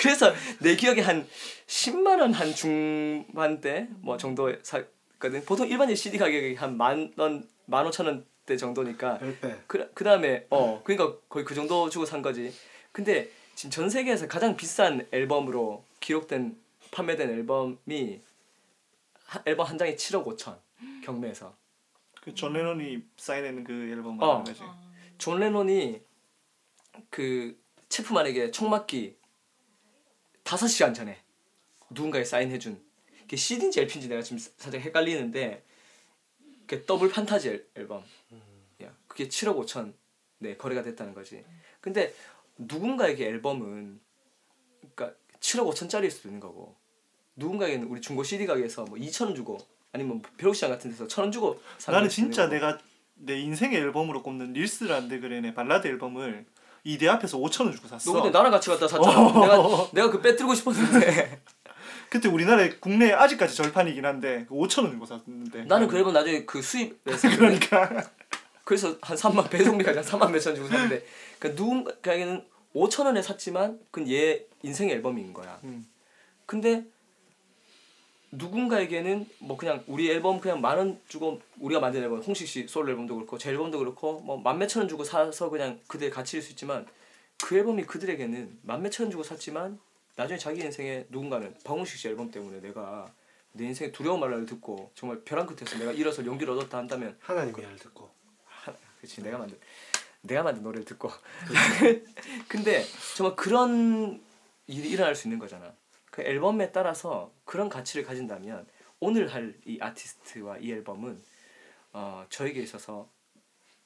그래서 내 기억에 한 10만 원 한 중반대 뭐 정도 샀거든. 보통 일반적인 CD 가격이 한 만 원, 만 오천 원대 정도니까 10배. 그, 그 다음에 어 그러니까 거의 그 정도 주고 산 거지. 근데 지금 전 세계에서 가장 비싼 앨범으로 기록된 판매된 앨범이 한- 앨범 한 장에 7억 5천 경매에서 그 존 레논이 사인한 그 앨범 어. 말하는 거지. 존 레논이 그 체프만에게 총 맞기 5시간 전에 누군가에 사인해준 그게 CD인지 LP인지 내가 지금 살짝 헷갈리는데 그 Double Fantasy 앨- 앨범 야 그게 7억 5천 네 거래가 됐다는 거지 근데 누군가에게 앨범은 그러니까 7억 5천짜리일 수도 있는 거고 누군가에게는 우리 중고 CD 가게에서 뭐 2천 원 주고 아니면 뭐 벼룩시장 같은 데서 천 원 주고 나는 진짜. 내가 내 인생의 앨범으로 꼽는 닐스 란드그렌의 발라드 앨범을 이대 앞에서 5천 원 주고 샀어. 너 그때 나랑 같이 갔다 샀잖아. 내가 내가 그 빼뜨리고 싶었는데 그때 우리나라에 국내에 아직까지 절판이긴 한데 5천 원 주고 샀는데. 나는 그 앨범 나중에 그 수입해서 그러니까 그래서 한 3만 배송비가 한 3만 몇천 주고 샀는데 그 누군가에게는 5천 원에 샀지만 그건 얘 인생의 앨범인 거야. 음. 근데 누군가에게는 뭐 그냥 우리 앨범 그냥 만 원 주고 우리가 만든 앨범 홍식 씨 솔로 앨범도 그렇고 제 앨범도 그렇고 뭐 만 몇천 원 주고 사서 그냥 그들의 가치일 수 있지만 그 앨범이 그들에게는 만 몇천 원 주고 샀지만 나중에 자기 인생에 누군가는 박홍식 씨 앨범 때문에 내가 내 인생에 두려운 말을 듣고 정말 벼랑 끝에서 내가 일어서 용기를 얻었다 한다면 하나님 이야기를 듣고. 하- 그렇지 내가 만든 내가 만든 노래를 듣고. 근데 정말 그런 일이 일어날 수 있는 거잖아 그 앨범에 따라서 그런 가치를 가진다면 오늘 할 이 아티스트와 이 앨범은 어, 저에게 있어서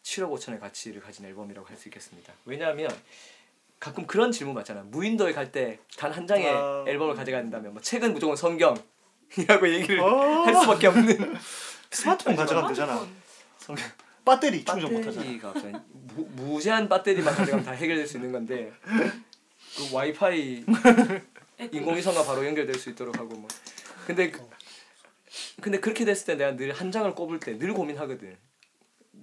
7억 5천의 가치를 가진 앨범이라고 할 수 있겠습니다 왜냐하면 가끔 그런 질문 받잖아 무인도에 갈 때 단 한 장의 아. 앨범을 가져가야 된다면 뭐 책은 무조건 성경이라고 얘기를 어. 할 수밖에 없는 스마트폰 가져가면 되잖아. 성경. 배터리 충전 못 하잖아. 배터리가 무제한 배터리만 가져가면 다 해결될 수 있는 건데 그 와이파이 인공위성과 바로 연결될 수 있도록 하고 뭐. 근데 그- 근데 그렇게 됐을 때 내가 늘 한 장을 꼽을 때 늘 고민하거든.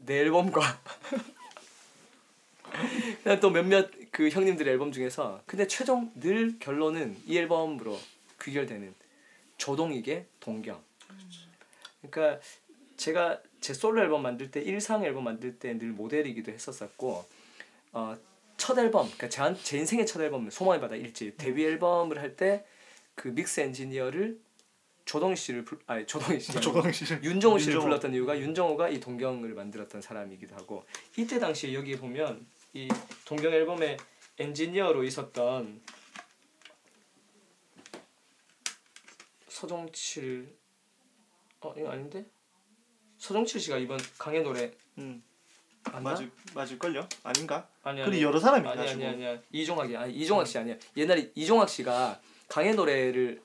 내 앨범과 또 몇몇 그 형님들의 앨범 중에서 근데 최종 늘 결론은 이 앨범으로 귀결되는 조동익의 동경. 그러니까 제가 제 솔로 앨범 만들 때 일상 앨범 만들 때 늘 모델이기도 했었었고 어, 첫 앨범 그러니까 제, 한- 제 인생의 첫 앨범 소망의 바다 일집 데뷔 앨범을 할 때 그 믹스 엔지니어를 조동희 씨를 불, 아니 조동희 씨 조광 씨. 윤정호 씨를 윤정호. 불렀던 이유가 윤정호가 이 동경을 만들었던 사람이기도 하고 이때 당시에 여기에 보면 이 동경 앨범의 엔지니어로 있었던 서정칠 어 이거 아닌데 서정칠 씨가 이번 강의 노래 음. 맞나? 맞을 맞을 걸요? 아닌가? 아니 그리 여러 사람이 아니 가지고. 아니 아니야 이종학이 아니 이종학 씨 아니야 옛날에 이종학 씨가 강의 노래를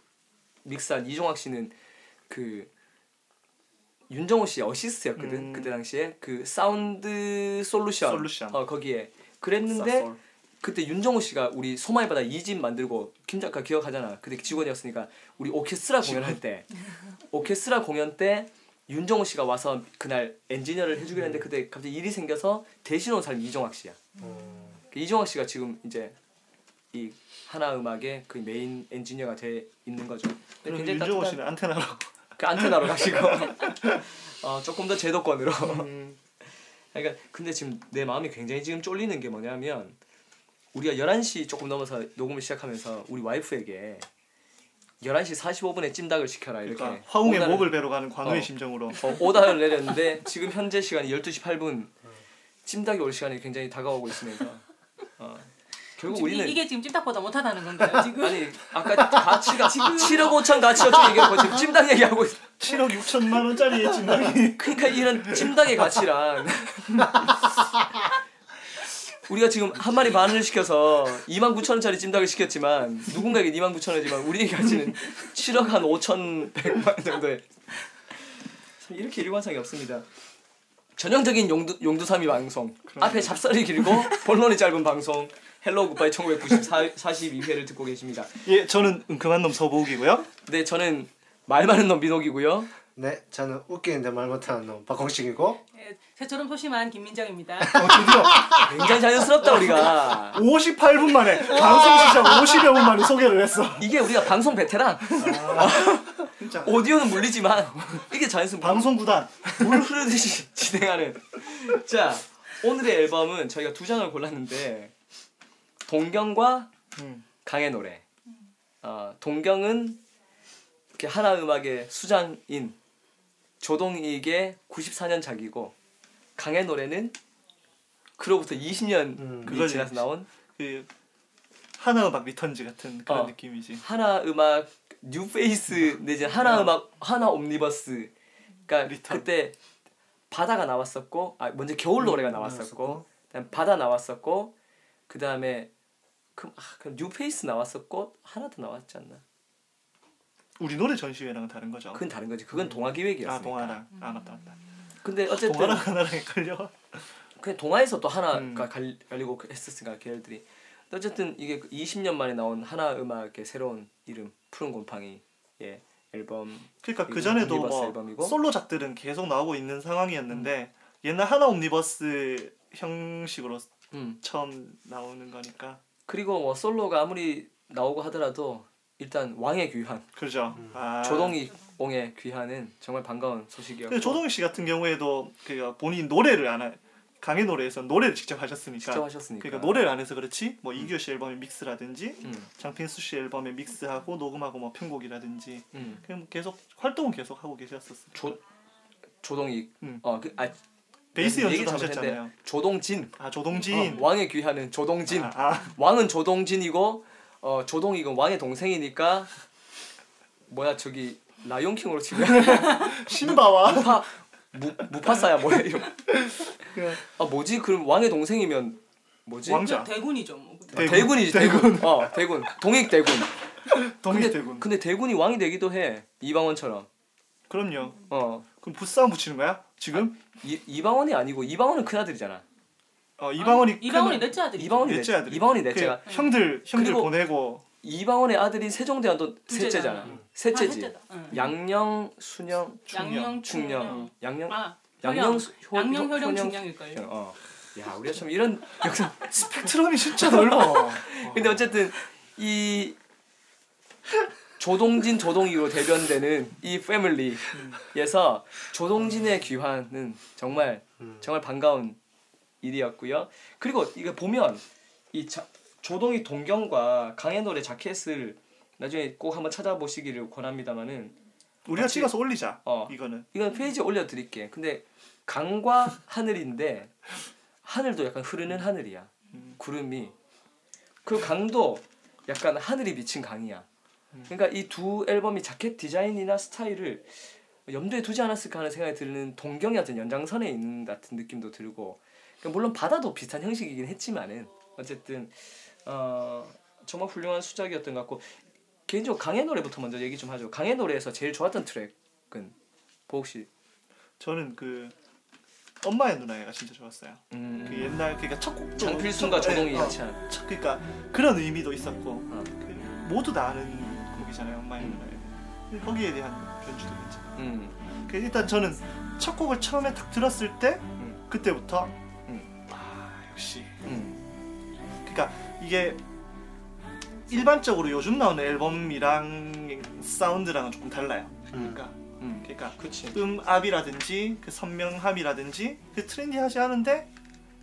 믹스한 이종학 씨는 그 윤정호 씨의 어시스트였거든 음. 그때 당시에 그 사운드 솔루션, 솔루션. 어 거기에 그랬는데. 그때 윤정호 씨가 우리 소마의 바다 2집 만들고 김 작가 기억하잖아 그때 직원이었으니까 우리 오케스트라 공연할 때 오케스트라 공연 때 윤정호 씨가 와서 그날 엔지니어를 해주기로 했는데 그때 갑자기 일이 생겨서 대신 온 사람이 이종학 씨야 그 이종학 씨가 지금 이제 이 하나 음악의 그 메인 엔지니어가 돼 있는 거죠. 윤정호 씨는 안테나로. 그 안테나로 가시고 어, 조금 더 제도권으로. 음. 그러니까 근데 지금 내 마음이 굉장히 지금 쫄리는 게 뭐냐면 우리가 11시 조금 넘어서 녹음을 시작하면서 우리 와이프에게 11시 45분에 찜닭을 시켜라 이렇게 그러니까 화웅의 오다를- 목을 베러 가는 관우의 어. 심정으로. 어, 오다를 내렸는데 지금 현재 시간이 12시 8분 찜닭이 올 시간이 굉장히 다가오고 있으면서 어, 결국 지금 우리는 이, 게 지금 찜닭보다 못하다는 건가요 지금? 아니 아까 가치가 7억 5천 가치가 좀 얘기하고 지금 찜닭 얘기하고 있- 7억 6천만 원짜리 찜닭이. 그러니까 이런 찜닭의 가치란 우리가 지금 한 마리 반을 시켜서 2만 9천 원짜리 찜닭을 시켰지만 누군가에게 2만 9천 원이지만 우리의 가치는 7억 한 5천 100만 정도의 참 이렇게 일관성이 없습니다. 전형적인 용두 용두삼이 방송 앞에 잡설이 길고 본론이 짧은 방송 헬로 굿바이 1994 42회를 듣고 계십니다. 예, 저는 은큼한 놈 서보욱이고요. 네 저는 말 많은 놈 민옥이고요. 네 저는 웃기는데 말 못하는 놈 박홍식이고 예, 새처럼 소심한 김민정입니다. 어, 드디어 굉장히 자연스럽다 우리가 58분 만에 방송 시작 50여 분 만에 소개를 했어. 이게 우리가 방송 베테랑 진짜. 오디오는 물리지만 이게 자연스럽 방송 구단. 물 흐르듯이 진행하는 자 오늘의 앨범은 저희가 두 장을 골랐는데 동경과 음. 강의 노래 어, 동경은 이렇게 하나 음악의 수장인 조동익의 94년 작이고 강의 노래는 그로부터 20년 음. 이 그거지. 지나서 나온 그 하나 음악 returns 같은 그런 어. 느낌이지. 하나 음악 new face 내지 하나 음악 하나 옴니버스 그러니까 return. 그때 바다가 나왔었고 아 먼저 겨울 노래가 나왔었고 나왔었고. 그다음 바다 나왔었고 그다음에 그, 아, 그 뉴페이스 나왔었고 하나 더 나왔지 않나 우리 노래 전시회랑은 다른 거죠. 그건 다른 거지 그건 동화 기획이었으니까 아 동아랑 아 맞다 맞다. 근데 어쨌든 동아랑 하나랑 헷갈려. 그냥 동화에서 또 하나가 음. 갈, 갈리고 했었으니까 근데 어쨌든 이게 20년 만에 나온 하나 음악의 새로운 이름 푸른 곰팡이 예 앨범 그러니까 그 전에도 뭐? 솔로작들은 계속 나오고 있는 상황이었는데 옛날 하나 옴니버스 형식으로 음 처음 나오는 거니까 그리고 뭐 솔로가 아무리 나오고 하더라도 일단 왕의 귀환 그죠. 아. 조동희 옹의 귀환은 정말 반가운 소식이었고 근데 조동희 씨 같은 경우에도 그 본인 노래를 안 하, 강의 노래에서 노래를 직접 하셨으니까. 직접 하셨으니까 그러니까 노래를 안 해서 그렇지. 뭐 이규호 씨 앨범의 믹스라든지 음, 장필수 씨 앨범의 믹스하고 녹음하고 뭐 편곡이라든지 음. 그냥 계속 활동은 계속 하고 계셨었어. 조 조동희 음. 어그 아 베이스 얘기 연주도 하셨잖아요. 조동진 아 조동진. 어, 왕의 귀환은 조동진 아, 아. 왕은 조동진이고 어 조동익은 왕의 동생이니까 뭐야 저기 라이온킹으로 치면 신바와 무파 무 무파사야 뭐야 이런 그냥 아 뭐지 그럼 왕의 동생이면 뭐지 왕자. 대군이죠. 뭐. 아, 대군이지 대군. 어 대군 동익 대군 근데 동익대군. 근데 대군이 왕이 되기도 해 이방원처럼 그럼요. 어 그럼 부싸움 붙이는 거야? 지금? 이, 이방원이 아니고 이방원은 큰 아들이잖아 어 이방원이 이방원이 큰- 넷째 아들이. 이방원이 넷째 넷 아들. 이방원이 그 넷째가 형들 형들 그리고- 보내고 이방원의 아들인 세종대왕도. 셋째잖아 응. 셋째지 아. 응. 양령 순영 양령 충령 충령. 양령 아 양령 양령 효- 효령 충령일걸요. 어. 야 우리가 참 이런 역사 스펙트럼이 진짜 넓어. 근데 어쨌든 이 조동진 조동익으로 대변되는 이 패밀리에서 조동진의 귀환은 정말 정말 반가운 일이었고요. 그리고 이거 보면 이 자, 조동익 동경과 강의 노래 자켓을 나중에 꼭 한번 찾아보시기를 권합니다만은 우리가 마치- 찍어서 올리자. 어. 이거는 이건 페이지에 올려드릴게. 근데 강과 하늘인데 하늘도 약간 흐르는 하늘이야. 음. 구름이. 그리고 강도 약간 하늘이 비친 강이야. 음. 그러니까 이 두 앨범이 자켓 디자인이나 스타일을 염두에 두지 않았을까 하는 생각이 드는 동경의 어떤 연장선에 있는 같은 느낌도 들고 물론 바다도 비슷한 형식이긴 했지만은 어쨌든 어, 정말 훌륭한 수작이었던 것 같고 개인적으로 강의 노래부터 먼저 얘기 좀 하죠. 강의 노래에서 제일 좋았던 트랙은 보옥 씨. 저는 그 엄마의 누나애가 진짜 좋았어요. 음, 그 옛날 그러니까 첫 곡도 장필순과 첫- 조동이 예, 같이 어, 한. 첫- 그러니까 그런 의미도 있었고 어. 그 모두 다 아는 곡이잖아요. 엄마의 음. 근데 거기에 대한 변주도 괜찮아. 음, 그 일단 저는 첫 곡을 처음에 딱 들었을 때 음. 그때부터 역시 음, 그러니까 이게 일반적으로 요즘 나오는 앨범이랑 사운드랑은 조금 달라요. 그러니까 음. 그러니까 그치. 음압이라든지 그 선명함이라든지 그 trendy하지 않은데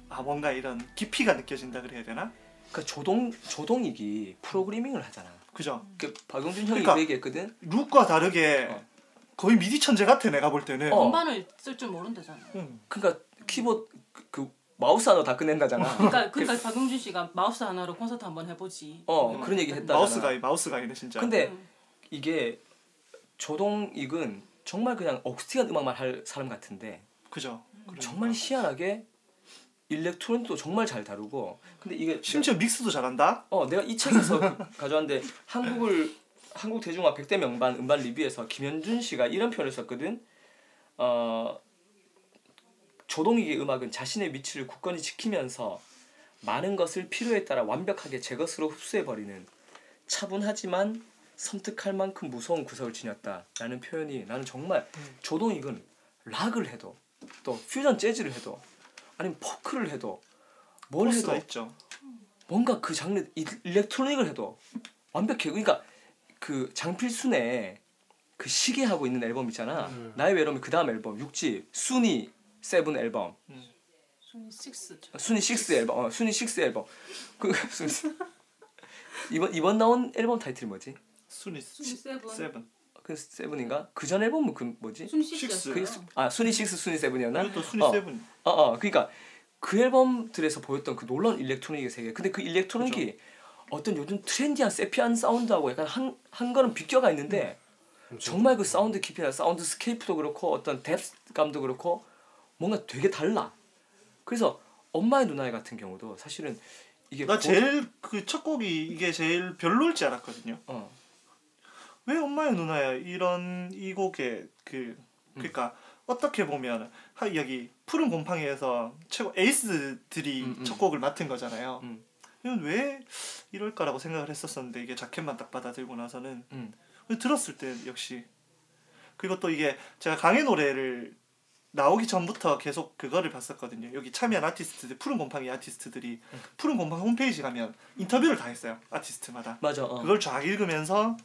아 뭔가 이런 깊이가 느껴진다 그래야 되나? 그 조동 조동익이 프로그래밍을 하잖아. 그죠? 그 박용준 형이 그러니까- 그 얘기했거든. look과 다르게 어. 거의 미디 천재 같아 내가 볼 때는. 어. 건반을 쓸 줄 모른다잖아. 응. 그러니까 키보드 그, 그 마우스 하나 다 끝낸다잖아. 그러니까 그러니까 박용준 씨가 마우스 하나로 콘서트 한번 해보지. 어 그런 얘기 했다잖아. mouse guy 마우스 가이네 진짜. 근데 음. 이게 조동익은 정말 그냥 억스틱한 음악만 할 사람 같은데 그죠? 그러니까. 정말 희한하게 일렉트로닉도 정말 잘 다루고 근데 이게 심지어 믹스도 잘한다. 어 내가 이 책에서 그- 가져왔는데 한국을 한국 대중음악 100대 명반 음반 리뷰에서 김현준 씨가 이런 표현을 썼거든. 어 조동익의 음악은 자신의 위치를 굳건히 지키면서 많은 것을 필요에 따라 완벽하게 제 것으로 흡수해 버리는 차분하지만 섬뜩할 만큼 무서운 구석을 지녔다라는 표현이 나는 정말 조동익은 락을 해도 또 퓨전 재즈를 해도 아니면 포크를 해도 뭘 해도 있죠. 뭔가 그 장르 이- 일렉트로닉을 해도 완벽해. 그러니까 그 장필순의 그 시계 하고 있는 앨범 있잖아. 음. 나의 외로움이 그 다음 앨범 6집 순위 세븐 앨범 순위 6죠. 순위 6 앨범 어, 순위 6 앨범 그 순위- 이번 이번 나온 앨범 타이틀이 뭐지? 순위 순위 세븐. 세븐. 그 세븐인가 그 전 앨범은 그 뭐지 순 식스. 식스였어요. 그게 수- 아 순위 식스 순위 세븐이었나 이것도 순위 어. 세븐. 어, 어, 그러니까 그 앨범들에서 보였던 그 놀라운 일렉트로닉의 세계. 근데 그 일렉트로닉이 어떤 요즘 트렌디한 세피한 사운드하고 약간 한, 한 걸음 비껴가 있는데 정말 그 사운드 깊이나 soundscape도 그렇고 어떤 depth감도 그렇고 뭔가 되게 달라. 그래서 엄마야 누나야 같은 경우도 사실은 이게 나 고- 제일 그 첫 곡이 이게 제일 별로일 줄 알았거든요. 어, 왜 엄마야 누나야 이런 이 곡의 그 음. 그러니까 어떻게 보면 하, 여기 푸른 곰팡이에서 최고 에이스들이 음, 음. 첫 곡을 맡은 거잖아요. 음. 이건 왜 이럴까라고 생각을 했었었는데 이게 자켓만 딱 받아들고 나서는 음. 들었을 때 역시 그리고 또 이게 제가 강의 노래를 나오기 전부터 계속 그거를 봤었거든요. 여기 참여한 아티스트들 푸른 곰팡이 아티스트들이 음. 푸른 곰팡이 홈페이지 가면 인터뷰를 다 했어요. 아티스트마다. 맞아. 어. 그걸 쫙 읽으면서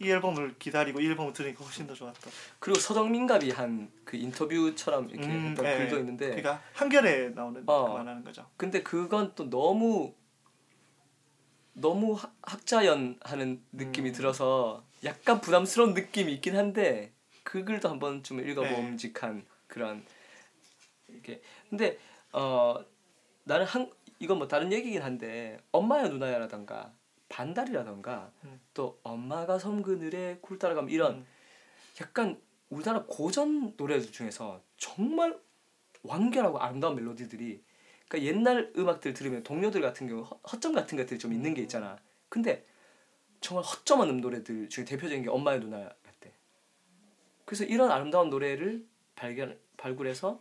이 앨범을 기다리고 이 앨범을 들으니까 훨씬 더 좋았다. 그리고 서정민갑이 한 그 인터뷰처럼 이렇게 음, 했던 예. 글도 있는데 그러니까 한결에 나오는 어. 그 말하는 거죠. 근데 그건 또 너무 너무 학- 학자연하는 느낌이 음. 들어서 약간 부담스러운 느낌이 있긴 한데 그 글도 한번 좀 네. 읽어봄직한 그런 이렇게 근데 어 나는 한 이건 뭐 다른 얘기긴 한데 엄마야 누나야라던가 반달이라던가 음. 또 엄마가 섬 그늘에 굴 따라가면 이런 음. 약간 우리나라 고전 노래들 중에서 정말 완결하고 아름다운 멜로디들이 그러니까 옛날 음악들 들으면 동료들 같은 경우 허- 허점 같은 것들이 좀 있는 게 있잖아. 근데 정말 허점 없는 노래들 중에 대표적인 게 엄마의 누나 같대. 그래서 이런 아름다운 노래를 발견 발굴해서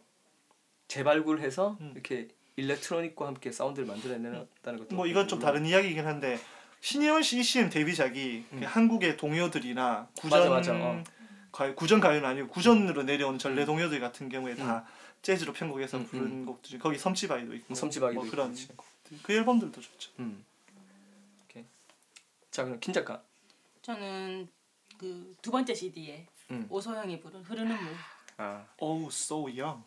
재발굴해서 음. 이렇게 일렉트로닉과 함께 사운드를 만들어낸다는 것도 뭐 이건 좀 다른 이야기이긴 한데 신혜원 씨 ECM 데뷔작이 음. 그 한국의 동요들이나 구전 맞아, 맞아, 어. 가요, 구전 가요는 아니고 구전으로 내려온 전래 동요들 같은 경우에 음. 다 재즈로 편곡해서 음, 부른 곡들 거기 섬치바이도 있고 섬지박이도 뭐 있고, 그런 그렇지. 곡들. 그 앨범들도 좋죠. 음. 오케이. 자 그럼 김 작가. 저는 그 두 번째 CD에 음. 오소영이 부른 흐르는 물. 아. Oh, so young.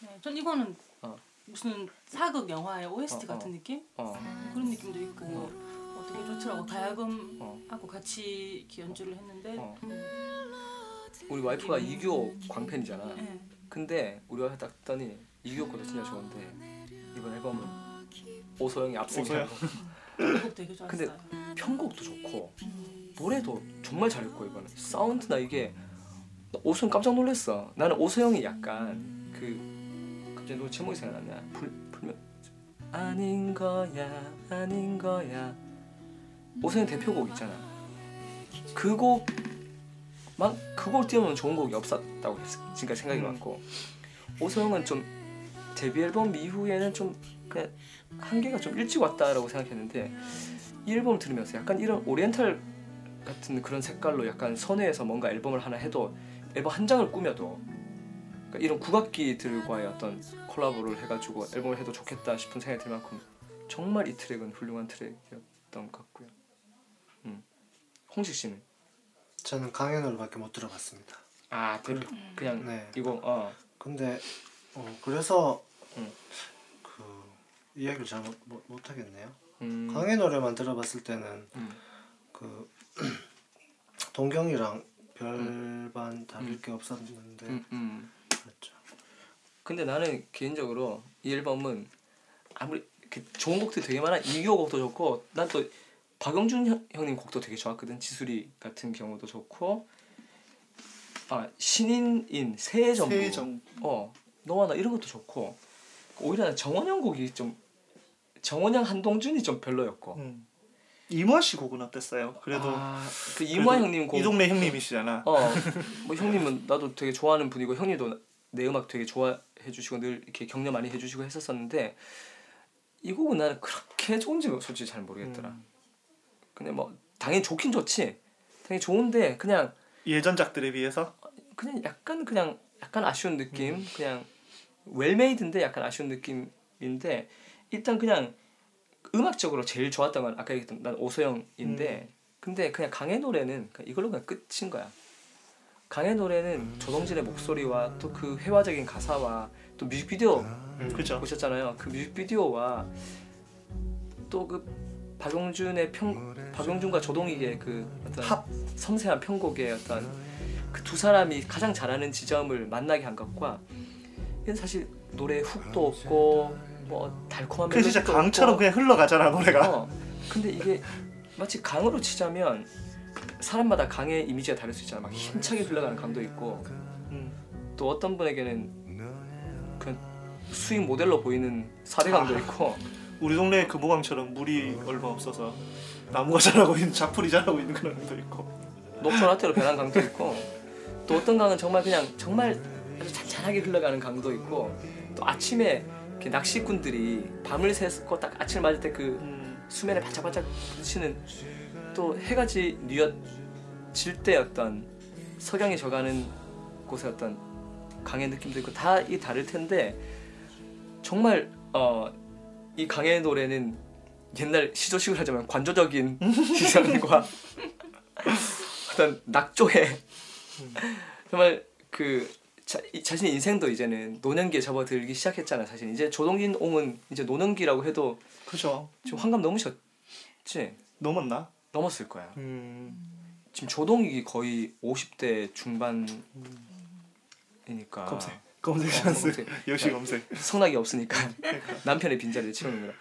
네, 전 이거는 어. 무슨 사극 영화의 OST 어, 같은 어. 느낌? 어. 그런 느낌도 있고 어. 되게 좋더라고. 다야금 어. 하고 같이 이렇게 연주를 했는데 어. 우리 와이프가 이규호 광팬이잖아. 네. 근데 우리 와이프 딱 듣더니 이규호 것도 진짜 좋은데 이번 앨범은 오소영이 좋았어요. 근데 편곡도 좋고 노래도 정말 잘했고 이번에 사운드나 이게 나 오소영 깜짝 놀랐어. 나는 오소영이 약간 그 갑자기 노래 제목이 생각났냐? 불 불면 아닌 거야 아닌 거야 오소영 대표곡 있잖아. 그 곡만 그곡 띄우면 좋은 곡이 없었다고 했- 지금까지 생각이 음. 많고 오소영은 좀 데뷔 앨범 이후에는 좀 그냥 한계가 좀 일찍 왔다라고 생각했는데 이 앨범을 들으면서 약간 이런 오리엔탈 같은 그런 색깔로 약간 선회해서 뭔가 앨범을 하나 해도 앨범 한 장을 꾸며도 그러니까 이런 국악기들과의 어떤 콜라보를 해가지고 앨범을 해도 좋겠다 싶은 생각이 들 만큼 정말 이 트랙은 훌륭한 트랙이었던 것 같고요. 음. 홍식 씨는 저는 강연으로밖에 못 들어봤습니다. 아 대표 그냥 네. 이거 어 근데 어, 그래서 음. 그 이야기를 잘 못못 하겠네요. 음, 강의 노래만 들어봤을 때는 음. 그 동경이랑 별반 다를 게 없었는데 음, 음. 그렇죠. 근데 나는 개인적으로 이 앨범은 아무리 좋은 곡들이 되게 많아 이규호 곡도 좋고 난 또 박영준 형, 형님 곡도 되게 좋았거든 지수리 같은 경우도 좋고 아 신인인 새정부 세정. 어 너와 나 이런 것도 좋고 오히려 난 정원영 곡이 좀 정원영 한동준이 좀 별로였고 음. 이모아 씨 곡은 어땠어요? 그래도 아, 그 이무아 그래도 형님 곡 이 동네 형님이시잖아. 어, 뭐 형님은 나도 되게 좋아하는 분이고 형님도 내 음악 되게 좋아해 주시고 늘 이렇게 격려 많이 해주시고 했었었는데 이 곡은 나는 그렇게 좋은지 솔직히 잘 모르겠더라. 음. 근데 뭐 당연히 좋긴 좋지. 당연히 좋은데 그냥 예전작들에 비해서 그냥 약간 그냥 약간 아쉬운 느낌. 그냥 웰메이드인데 약간 아쉬운 느낌인데 일단 그냥 음악적으로 제일 좋았던 건 아까 얘기했던 난 오소영인데 근데 그냥 강의 노래는 그냥 이걸로 그냥 끝인 거야. 강의 노래는 조동진의 목소리와 또 그 회화적인 가사와 또 뮤직비디오 그죠? 보셨잖아요. 그 뮤직비디오와 또 그 박용준의 평 박용준과 조동익의 그 어떤 합. 섬세한 편곡의 어떤 그 두 사람이 가장 잘하는 지점을 만나게 한 것과 이건 사실 노래 훅도 없고 뭐 달콤한 그 진짜 강처럼 없고. 그냥 흘러가잖아 노래가. 어, 근데 이게 마치 강으로 치자면 사람마다 강의 이미지가 다를 수 있잖아. 막 힘차게 흘러가는 강도 있고 음. 또 어떤 분에게는 그냥 수익 모델로 보이는 사대강도 있고 우리 동네 금호강처럼 물이 얼마 없어서 나무가 자라고 있는 자풀이 자라고 있는 그런 것도 있고. 녹촌 하태로 변한 강도 있고 또 어떤 강은 정말 그냥 정말 아주 잔잔하게 흘러가는 강도 있고 또 아침에 이렇게 낚시꾼들이 밤을 새고 딱 아침을 맞을 때그 음. 수면에 반짝반짝 비치는 또 해가 지 뉘어질 때 어떤 석양이 져가는 곳의 어떤 강의 느낌도 있고 다 이 다를 텐데 정말 어, 이 강의 노래는 옛날 시조식을 하자면 관조적인 시선과 어떤 낙조의 정말 그 자, 이- 자신의 인생도 이제는 노년기에 접어들기 시작했잖아 사실 이제 조동진 옹은 이제 노년기라고 해도 그죠. 지금 환갑 넘으셨지 넘었나? 넘었을 거야 음. 지금 조동익이 거의 50대 중반이니까 검색. 검색 어, 찬스. 검색. 역시 검색. 성낙이 없으니까 남편의 빈자리를 채우는구나.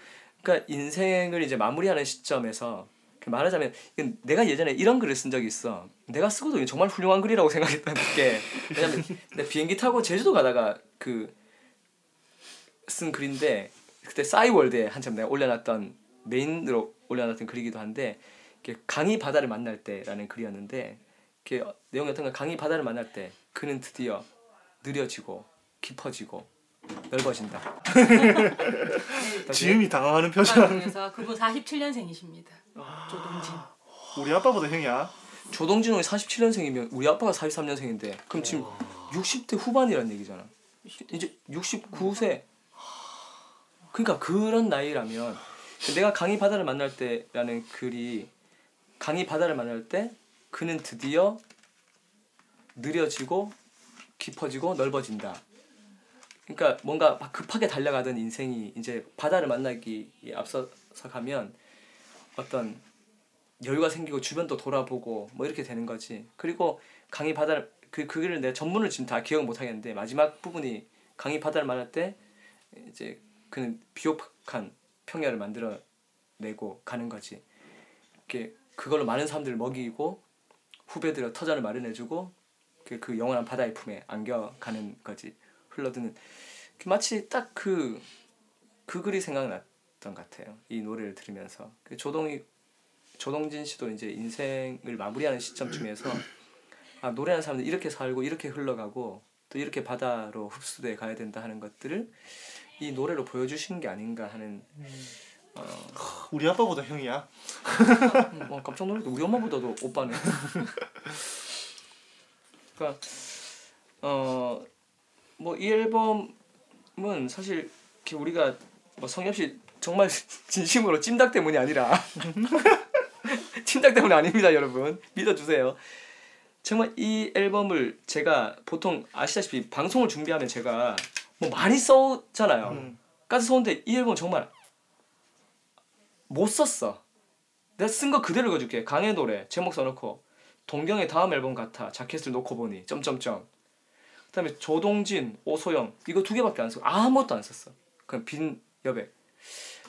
그러니까 인생을 이제 마무리하는 시점에서 그 말하자면 이건 내가 예전에 이런 글을 쓴 적이 있어. 내가 쓰고도 정말 훌륭한 글이라고 생각했다는 게 왜냐면 내가 비행기 타고 제주도 가다가 그 쓴 글인데 그때 싸이월드에 한참 내가 올려놨던 메인으로 올려놨던 글이기도 한데 강이 바다를 만날 때라는 글이었는데 내용이 어떤 가 강이 바다를 만날 때 그는 드디어 느려지고 깊어지고 넓어진다. 지음이 당황하는 표정. 중에서 그분 47년생이십니다. 조동진. 우리 아빠보다 형이야. 조동진 형이 47년생이면 우리 아빠가 43년생인데 그럼 지금 60대 후반이라는 얘기잖아. 이제 69세. 그러니까 그런 나이라면 내가 강이 바다를 만날 때라는 글이 강이 바다를 만날 때 그는 드디어 느려지고 깊어지고 넓어진다. 그러니까 뭔가 막 급하게 달려가던 인생이 이제 바다를 만나기 앞서서 가면 어떤 여유가 생기고 주변도 돌아보고 뭐 이렇게 되는 거지. 그리고 강이 바다를 그 그거를 내가 전문을 지금 다 기억 못 하겠는데 마지막 부분이 강이 바다를 만날 때 이제 그는 비옥한 평야를 만들어 내고 가는 거지. 이렇게 그걸로 많은 사람들을 먹이고 후배들의 터전을 마련해주고 그, 그 영원한 바다의 품에 안겨가는 거지. 흘러드는 그 마치 딱 그 그 글이 생각났던 것 같아요. 이 노래를 들으면서. 그 조동이 조동진 씨도 이제 인생을 마무리하는 시점쯤에서 아 노래하는 사람들 이렇게 살고 이렇게 흘러가고 또 이렇게 바다로 흡수돼 가야 된다 하는 것들을 이 노래로 보여주신 게 아닌가 하는 어, 우리 아빠보다 형이야. 음, 어, 깜짝 놀랐다 우리 엄마보다도 오빠네. 그러니까 어 뭐 이 앨범은 사실 이렇게 우리가 뭐 성엽 씨 정말 진심으로 찜닭 때문이 아니라 찜닭 때문이 아닙니다 여러분. 믿어주세요. 정말 이 앨범을 제가 보통 아시다시피 방송을 준비하면 제가 뭐 많이 써잖아요. 음. 까지 써는데 이 앨범 정말 못 썼어. 내가 쓴 거 그대로 읽어줄게. 강의 노래 제목 써놓고 동경의 다음 앨범 같아. 자켓을 놓고 보니. 점점점 그다음에 조동진 오소영 이거 두 개밖에 안 썼어 아무것도 안 썼어 그냥 빈 여백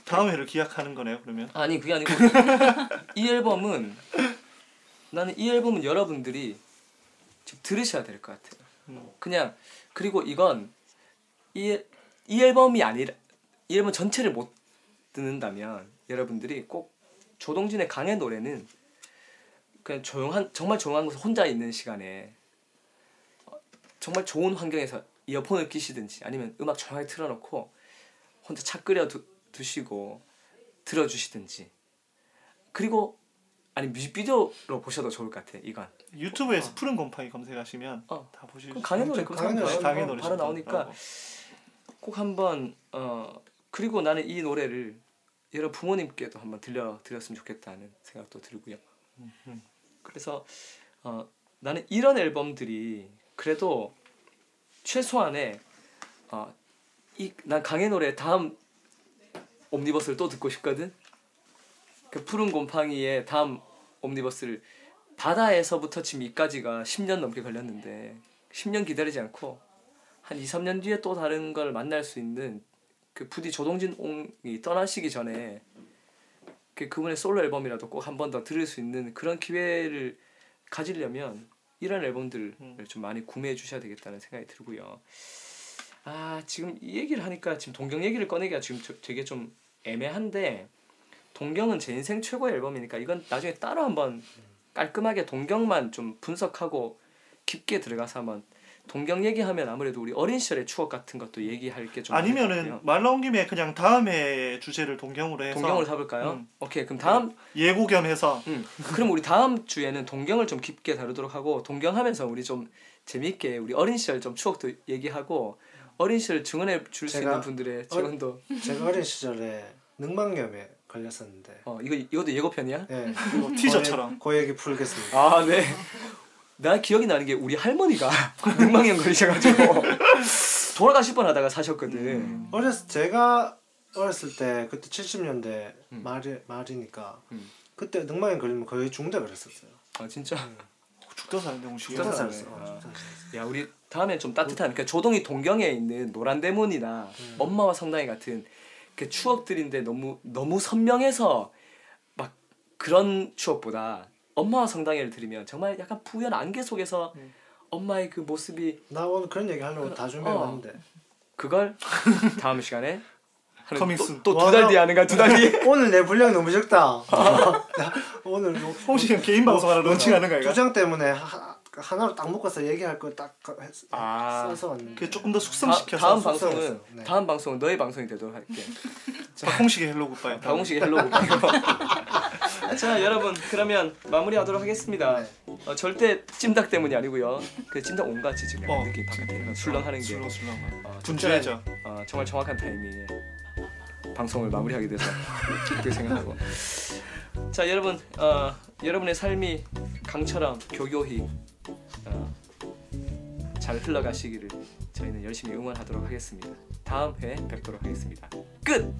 다음 회를 기약하는 거네요. 그러면. 아니 그게 아니고 이 앨범은 나는 이 앨범은 여러분들이 좀 들으셔야 될 것 같아요. 음. 그냥 그리고 이건 이, 이 앨범이 아니라 이 앨범 전체를 못 듣는다면 여러분들이 꼭 조동진의 강의 노래는 그냥 조용한 정말 조용한 곳에 혼자 있는 시간에 어, 정말 좋은 환경에서 이어폰을 끼시든지 아니면 음악 조용하게 틀어놓고 혼자 차 끓여 두, 두시고 들어주시든지. 그리고 아니 뮤직비디오로 보셔도 좋을 것 같아 이건. 유튜브에서 푸른 곰팡이 검색하시면 어. 다 보실 그수 강의 노래 강의 노래, 강의 노래 바로 나오니까 꼭 한번 어 그리고 나는 이 노래를 여러 부모님께도 한번 들려 드렸으면 좋겠다는 생각도 들고요. 그래서 어 나는 이런 앨범들이 그래도 최소한의 어 이 난 강의 노래 다음 옴니버스를 또 듣고 싶거든. 그 푸른 곰팡이의 다음 옴니버스를 바다에서부터 지금 이까지가 10년 넘게 걸렸는데 10년 기다리지 않고 한 2, 3년 뒤에 또 다른 걸 만날 수 있는 그 부디 조동진 옹이 떠나시기 전에 그 그분의 솔로 앨범이라도 꼭 한 번 더 들을 수 있는 그런 기회를 가지려면 이런 앨범들을 좀 많이 구매해 주셔야 되겠다는 생각이 들고요. 아 지금 이 얘기를 하니까 지금 동경 얘기를 꺼내기가 지금 저- 되게 좀 애매한데 동경은 제 인생 최고의 앨범이니까 이건 나중에 따로 한번 깔끔하게 동경만 좀 분석하고 깊게 들어가서 한번 동경 얘기하면 아무래도 우리 어린 시절의 추억 같은 것도 얘기할 게 좀 아니면은 말 나온 김에 그냥 다음에 주제를 동경으로 해서 동경을 잡을까요? 음. 오케이 그럼 다음 예고 겸해서 음, 그럼 우리 다음 주에는 동경을 좀 깊게 다루도록 하고 동경하면서 우리 좀 재밌게 우리 어린 시절 좀 추억도 얘기하고 어린 시절 증언해 줄 수 있는 분들의 증언도 제가 어린 시절에 늑망염에 걸렸었는데 어 이거 이것도 예고편이야? 예. 이거 티저처럼. 그 얘기 풀겠습니다. 아 네. 나 기억이 나는 게 우리 할머니가 늑망염 걸리셔가지고 돌아가실 뻔하다가 사셨거든. 어렸을 제가 어렸을 때 그때 70년대 음. 말이 말이니까 음. 그때 늑망에 걸리면 거의 중대 그랬었어요. 아 진짜. 죽다 사는데 홍시. 죽다. 살았어. 아. 어, 살았어. 야 우리 다음에 좀 따뜻한 그러니까 조동이 동경에 있는 노란대문이나 엄마와 성당이 같은 그 추억들인데 너무 너무 선명해서 막 그런 추억보다 엄마와 성당에를 들으면 정말 약간 부연 안개 속에서 엄마의 그 모습이 나 오늘 그런 얘기 하려고 다 준비해 어. 왔는데 그걸 다음 시간에 커밍순. 또두달 뒤에 하는가 두 달 뒤에 오늘 내 분량이 너무 적다. 오늘 홍시 형 개인 방송하러 런칭하는 거야. 두장 때문에 하, 하나로 딱 묶어서 얘기할 걸딱 아. 써서 왔는데. 그 조금 더 다, 숙성시켜서 다음. 방송은 네. 다음 방송은 너의 방송이 되도록 할게. 박홍식의 헬로 굿바이. 박홍식의 헬로 굿바이고. 자 여러분 그러면 마무리하도록 하겠습니다. 네. 어, 절대 찜닭 때문이 아니고요. 그 찜닭 온갖이 지금 어. 느낌 바깥에 술렁하는 게 술렁술렁. 어, 분주해져. 어, 정말 정확한 타이밍에 방송을 마무리하게 돼서 그렇게 생각하고 자 여러분 어, 여러분의 삶이 강처럼 교교히 어, 잘 흘러가시기를 저희는 열심히 응원하도록 하겠습니다. 다음 회에 뵙도록 하겠습니다. 끝.